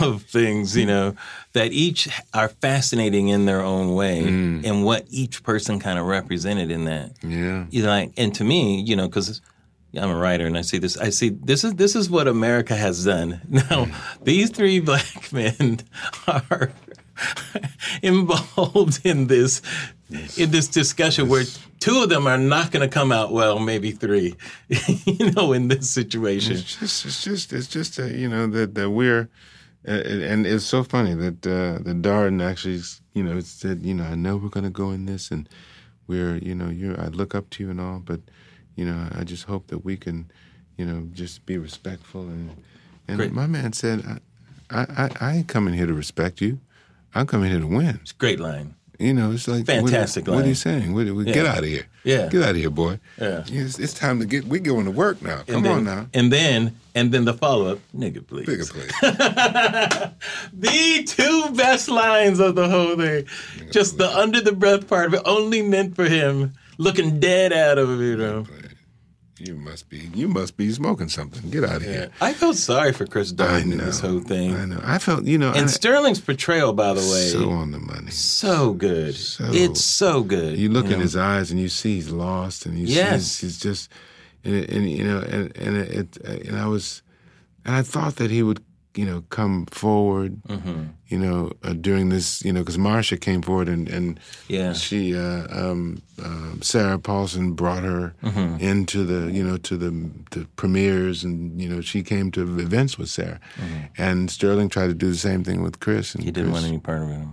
of things, you know, that each are fascinating in their own way, Mm. and what each person kind of represented in that. yeah, You know, like, and to me, you know, because I'm a writer and I see this, I see this is this is what America has done. Now, these three black men are involved in this in this discussion where two of them are not going to come out well, maybe three, you know, in this situation. it's just it's just it's just uh, you know that that we're. Uh, and it's so funny that uh, that Darden actually, you know, said, you know, I know we're going to go in this, and we're, you know, you I look up to you and all, but, you know, I just hope that we can, you know, just be respectful. And and Great. my man said, I, I, I- I ain't coming here to respect you. I'm coming here to win. It's great line. You know, it's like Fantastic What, what are you saying? What, what, Get out of here. Yeah. Get out of here, boy. Yeah. It's, it's time to get. We're going to work now. Come then, on now. And then, and then the follow up, nigga, please. Nigga, please. The two best lines of the whole thing. Just the under the breath part of it, only meant for him, looking dead out of him, you know. You must be. You must be smoking something. Get out of here. I felt sorry for Chris I Darden in this whole thing. I know. I felt. You know. I, And Sterling's portrayal, by the way, so on the money. so good. So- it's so good. You look in know? his eyes and you see he's lost, and you Yes. see he's, he's just, and, and you know, and and it, and I was, and I thought that he would, you know, come forward, Mm-hmm. you know, uh, during this, you know, because Marcia came forward and and Yeah. she, uh, um, um, Sarah Paulson brought her Mm-hmm. into the, you know, to the the premieres, and you know, she came to events with Sarah, and Sterling tried to do the same thing with Chris, and Mm-hmm. He didn't Chris, want any part of it.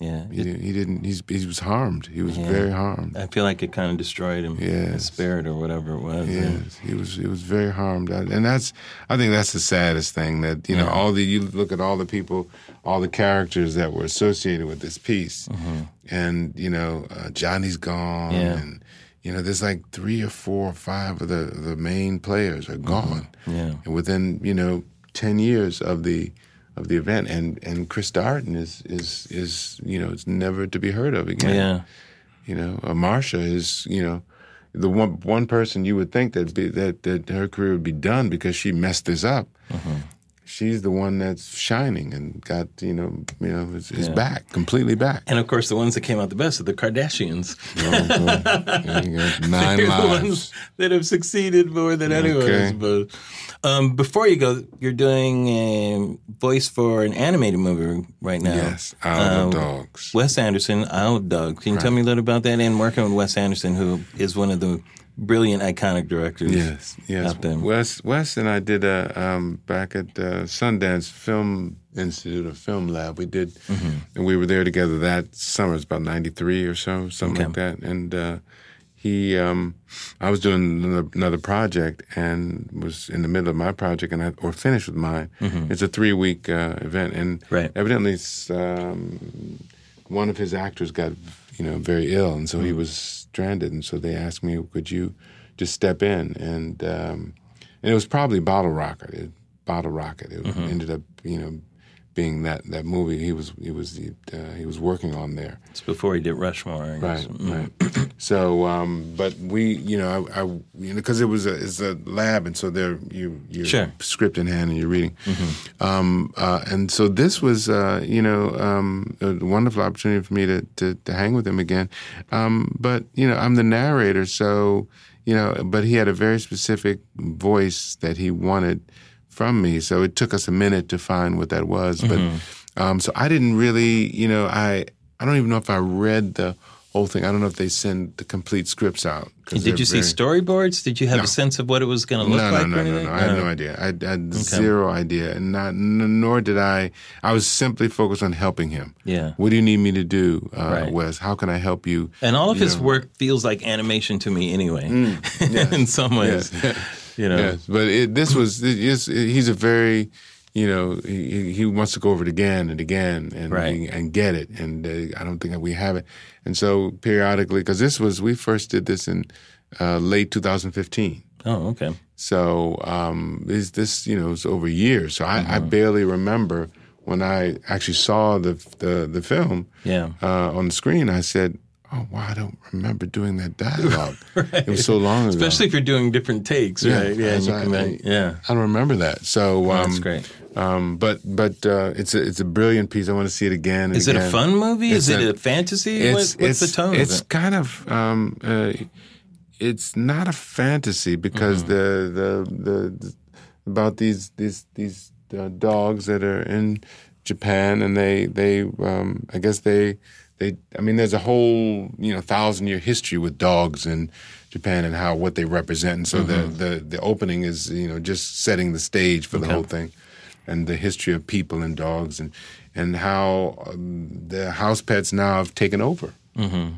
Yeah. He, didn't- he didn't. He's, he was harmed. He was Yeah. very harmed. I feel like it kind of destroyed him. Yes. His spirit or whatever it was. Yes, he was. He was very harmed, and that's. I think that's the saddest thing that you know. All the you look at all the people, all the characters that were associated with this piece, and you know, uh, Johnnie's gone, Yeah. and you know, there's like three or four or five of the the main players are gone, Yeah. and within you know ten years of the of the event, and and Chris Darden is is is you know it's never to be heard of again. Yeah. You know, uh, Marcia is, you know, the one one person you would think that be, that that her career would be done because she messed this up. Uh-huh. She's the one that's shining and got you know you know is, is Yeah. back completely back. And of course, the ones that came out the best are the Kardashians. You Nine They're the lives. ones that have succeeded more than anyone, Okay. suppose. Um, before you go, you're doing a voice for an animated movie right now. Yes, Isle of Um, Dogs. Wes Anderson, Isle of Dogs. Can you tell me a little about that? And working with Wes Anderson, who is one of the brilliant, iconic directors. Yes, yes. Wes, Wes and I did a um, back at uh, Sundance Film Institute, a film lab. We did, Mm-hmm. and we were there together that summer. It's about '93 or so, something like that. And uh, he, um, I was doing another, another project and was in the middle of my project, and I or finished with mine. It's a three week uh, event, and Mm-hmm. Right. evidently, it's, um, one of his actors got you know very ill, and so he was stranded, and so they asked me, "Could you just step in?" And um, and it was probably Bottle Rocket. It, Bottle Rocket. It ended up you know being that that movie he was he was uh, he was working on there. It's before he did Rushmore. I guess. Right, right. so, um, but we, you know, I, I you know, because it was a it's a lab, and so there you you Sure. script in hand and you're reading, um, uh, and so this was, uh, you know, um, a wonderful opportunity for me to to, to hang with him again. Um, but you know, I'm the narrator, so you know, but he had a very specific voice that he wanted from me, so it took us a minute to find what that was, but. Um, so I didn't really, you know, I I don't even know if I read the whole thing. I don't know if they send the complete scripts out. Did you see very- storyboards? Did you have No. a sense of what it was going to look no, like? no, or no, no, anything? no. I had no idea. I, I had zero idea, and not n- nor did I. I was simply focused on helping him. Yeah. What do you need me to do, uh, Right. Wes? How can I help you? And all of you his know? work feels like animation to me anyway, yes. in some ways. Yes. You know, Yes, but it, this was it is- he's a very you know he, he wants to go over it again and again and Right. and get it and uh, I don't think that we have it and so periodically because this was we first did this in uh, late 2015 oh, okay. so um, this this you know it's over years so I, I Mm-hmm. barely remember when I actually saw the the, the film Yeah. uh, on the screen I said oh wow I don't remember doing that dialogue it was so long ago Especially if you're doing different takes, Yeah, right? Yeah, and that's you right. come in- yeah. I don't remember that. So um, That's great. Um, but but uh, it's a it's a brilliant piece. I want to see it again. And Is it a fun movie? Is It's it a- a fantasy? It's, what, what's it's, the tone It's of it? kind of um, uh, it's not a fantasy because Mm-hmm. the, the the the about these these these uh, dogs that are in Japan and they they um, I guess they they I mean there's a whole you know thousand year history with dogs in Japan and how what they represent. And so Mm-hmm. the, the the opening is you know just setting the stage for the whole thing and the history of people and dogs and and how um, the house pets now have taken over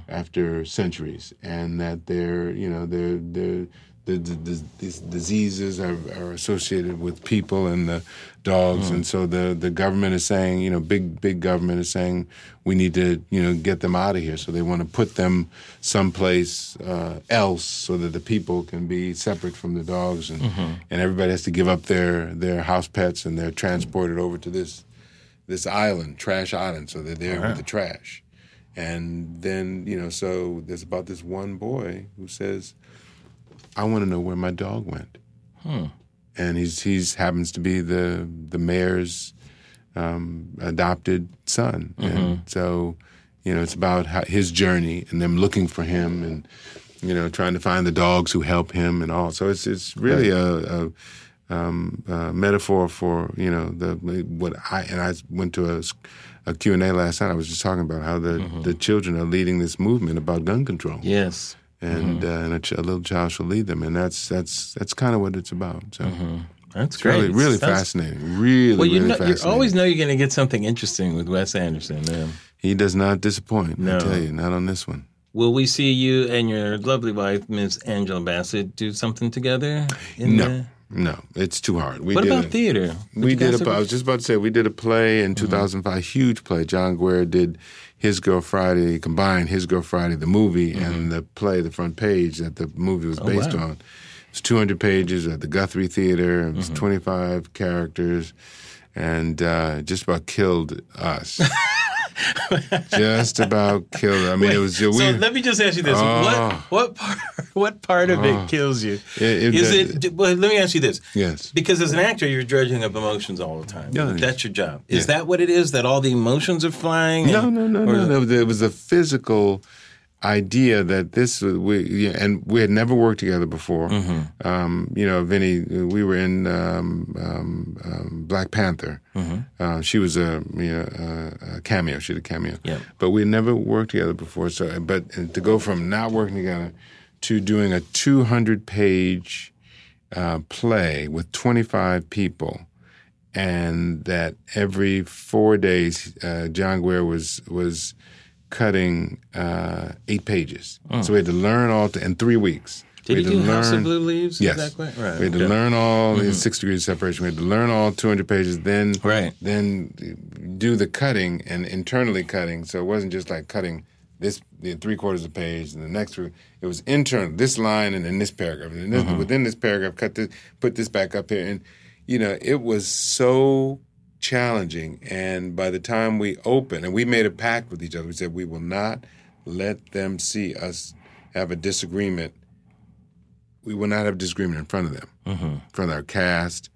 after centuries, and that they're you know they're they're the, the, the, these diseases are, are associated with people and the dogs, mm. and so the, the government is saying, you know, big big government is saying we need to, you know, get them out of here. So they want to put them someplace uh, else so that the people can be separate from the dogs, and mm-hmm. and everybody has to give up their their house pets, and they're transported over to this this island, trash island, so they're there with the uh-huh. trash. And then, you know, so there's about this one boy who says, I want to know where my dog went. And he's he's happens to be the the mayor's um, adopted son, and so you know it's about how, his journey and them looking for him, and you know trying to find the dogs who help him and all. So it's it's really a, a um, uh, metaphor for you know the what I and I went to a, a Q and A last night. I was just talking about how the the children are leading this movement about gun control, Yes. And uh, and a, ch- a little child shall lead them, and that's that's that's kind of what it's about. So That's it's great. really really fascinating, really Well, you really know, you always know you're going to get something interesting with Wes Anderson. Yeah. he does not disappoint. No. I tell you, not on this one. Will we see you and your lovely wife, Miss Angela Bassett, do something together? in No, the- no, it's too hard. We What did about a- theater? Would We did a. ever- I was just about to say we did a play Mm-hmm. in 2005, huge play. John Guare did His Girl Friday, combined His Girl Friday, the movie, and the play, the front page that the movie was based Mm-hmm. Oh, wow. on. It's 200 pages at the Guthrie Theater. It Mm-hmm. was 25 characters, and uh, just about killed us. just about killed. I mean, it was. So we, let me just ask you this: Oh. what what part what part of it ah. kills you? It- it Is does- it? Well, let me ask you this: yes. because as an actor, you're dredging up emotions all the time. Yeah. That's your job. Is Yeah. that what it is? That all the emotions are flying? No, and- no, no, or- no, no. There was a physical idea that this we and we had never worked together before. Mm-hmm. Um, you know, Vinny, we were in um, um, um, Black Panther. Mm-hmm. Uh, she was a, you know, a, a cameo. She did a cameo. Yep. But we had never worked together before. So, but uh, to go from not working together to doing a 200 page uh, play with 25 people and that every four days, uh, John Guare was was cutting uh, eight pages. So we had to learn all in three weeks. Oh. Did we had do to House of learn- Blue Leaves? Yes, correct? Right. we had to. Mm-hmm. learn all the six degrees of separation. We had to learn all 200 pages, then Right. then do the cutting and internally cutting. So it wasn't just like cutting this the three quarters of a page and the next three. It was internal. This line and then this paragraph. And this, Mm-hmm. within this paragraph, cut this, put this back up here, and you know it was so challenging. And by the time we opened, and we made a pact with each other, we said we will not let them see us have a disagreement. We will not have disagreement in front of them, mm-hmm. in front of our cast,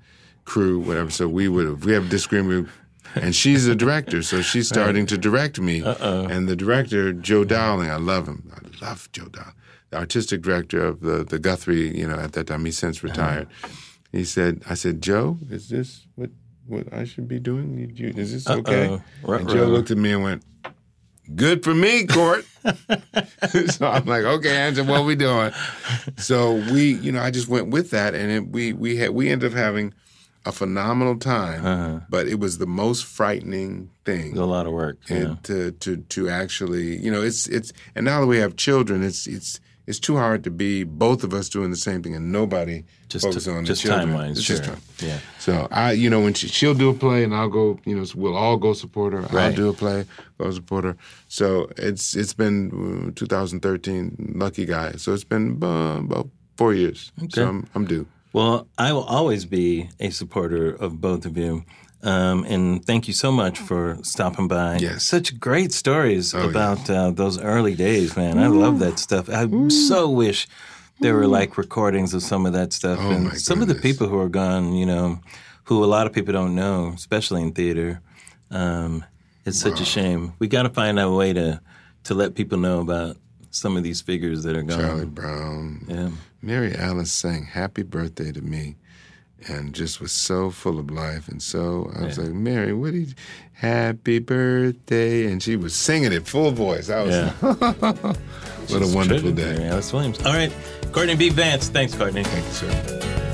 crew, whatever. So we would, if we have disagreement, and she's a director, so she's starting to direct me. And the director, Joe Dowling, I love him. I love Joe Dowling, the artistic director of the the Guthrie. You know, at that time, he's since retired. Uh-huh. He said, "I said, Joe, is this what what I should be doing? You- you- Is this okay?" Uh-oh. And Joe looked at me and went, Good for me, Court. so I'm like, okay, Angela, what we doing? So we, you know, I just went with that, and it, we we had we ended up having a phenomenal time, Uh-huh. but it was the most frightening thing. A lot of work. Yeah. To to to actually, you know, it's it's and now that we have children, it's it's it's too hard to be both of us doing the same thing and nobody Just focus on just the children. timelines, It's sure. just time. Yeah. So I, you know, when she, she'll do a play and I'll go, you know, we'll all go support her. I'll do a play, go support her. So it's it's been uh, 2013, lucky guy. So it's been uh, about four years. So I'm I'm due. Well, I will always be a supporter of both of you. Um, and thank you so much for stopping by. Yes. Such great stories Oh, about uh, those early days, man. I love that stuff. I so wish there were like recordings of some of that stuff. Oh, and some of the people who are gone, you know, who a lot of people don't know, especially in theater. Um, it's such a shame. We got to find a way to, to let people know about some of these figures that are gone. Charlie Brown. Yeah. Mary Alice sang "Happy Birthday" to me, and just was so full of life. And so I was like, "Mary, what did? You, happy birthday!" And she was singing it full voice. I was, Yeah. what a wonderful day. Alice Williams. All right. Courtney B. Vance. Thanks, Courtney. Thank you, sir.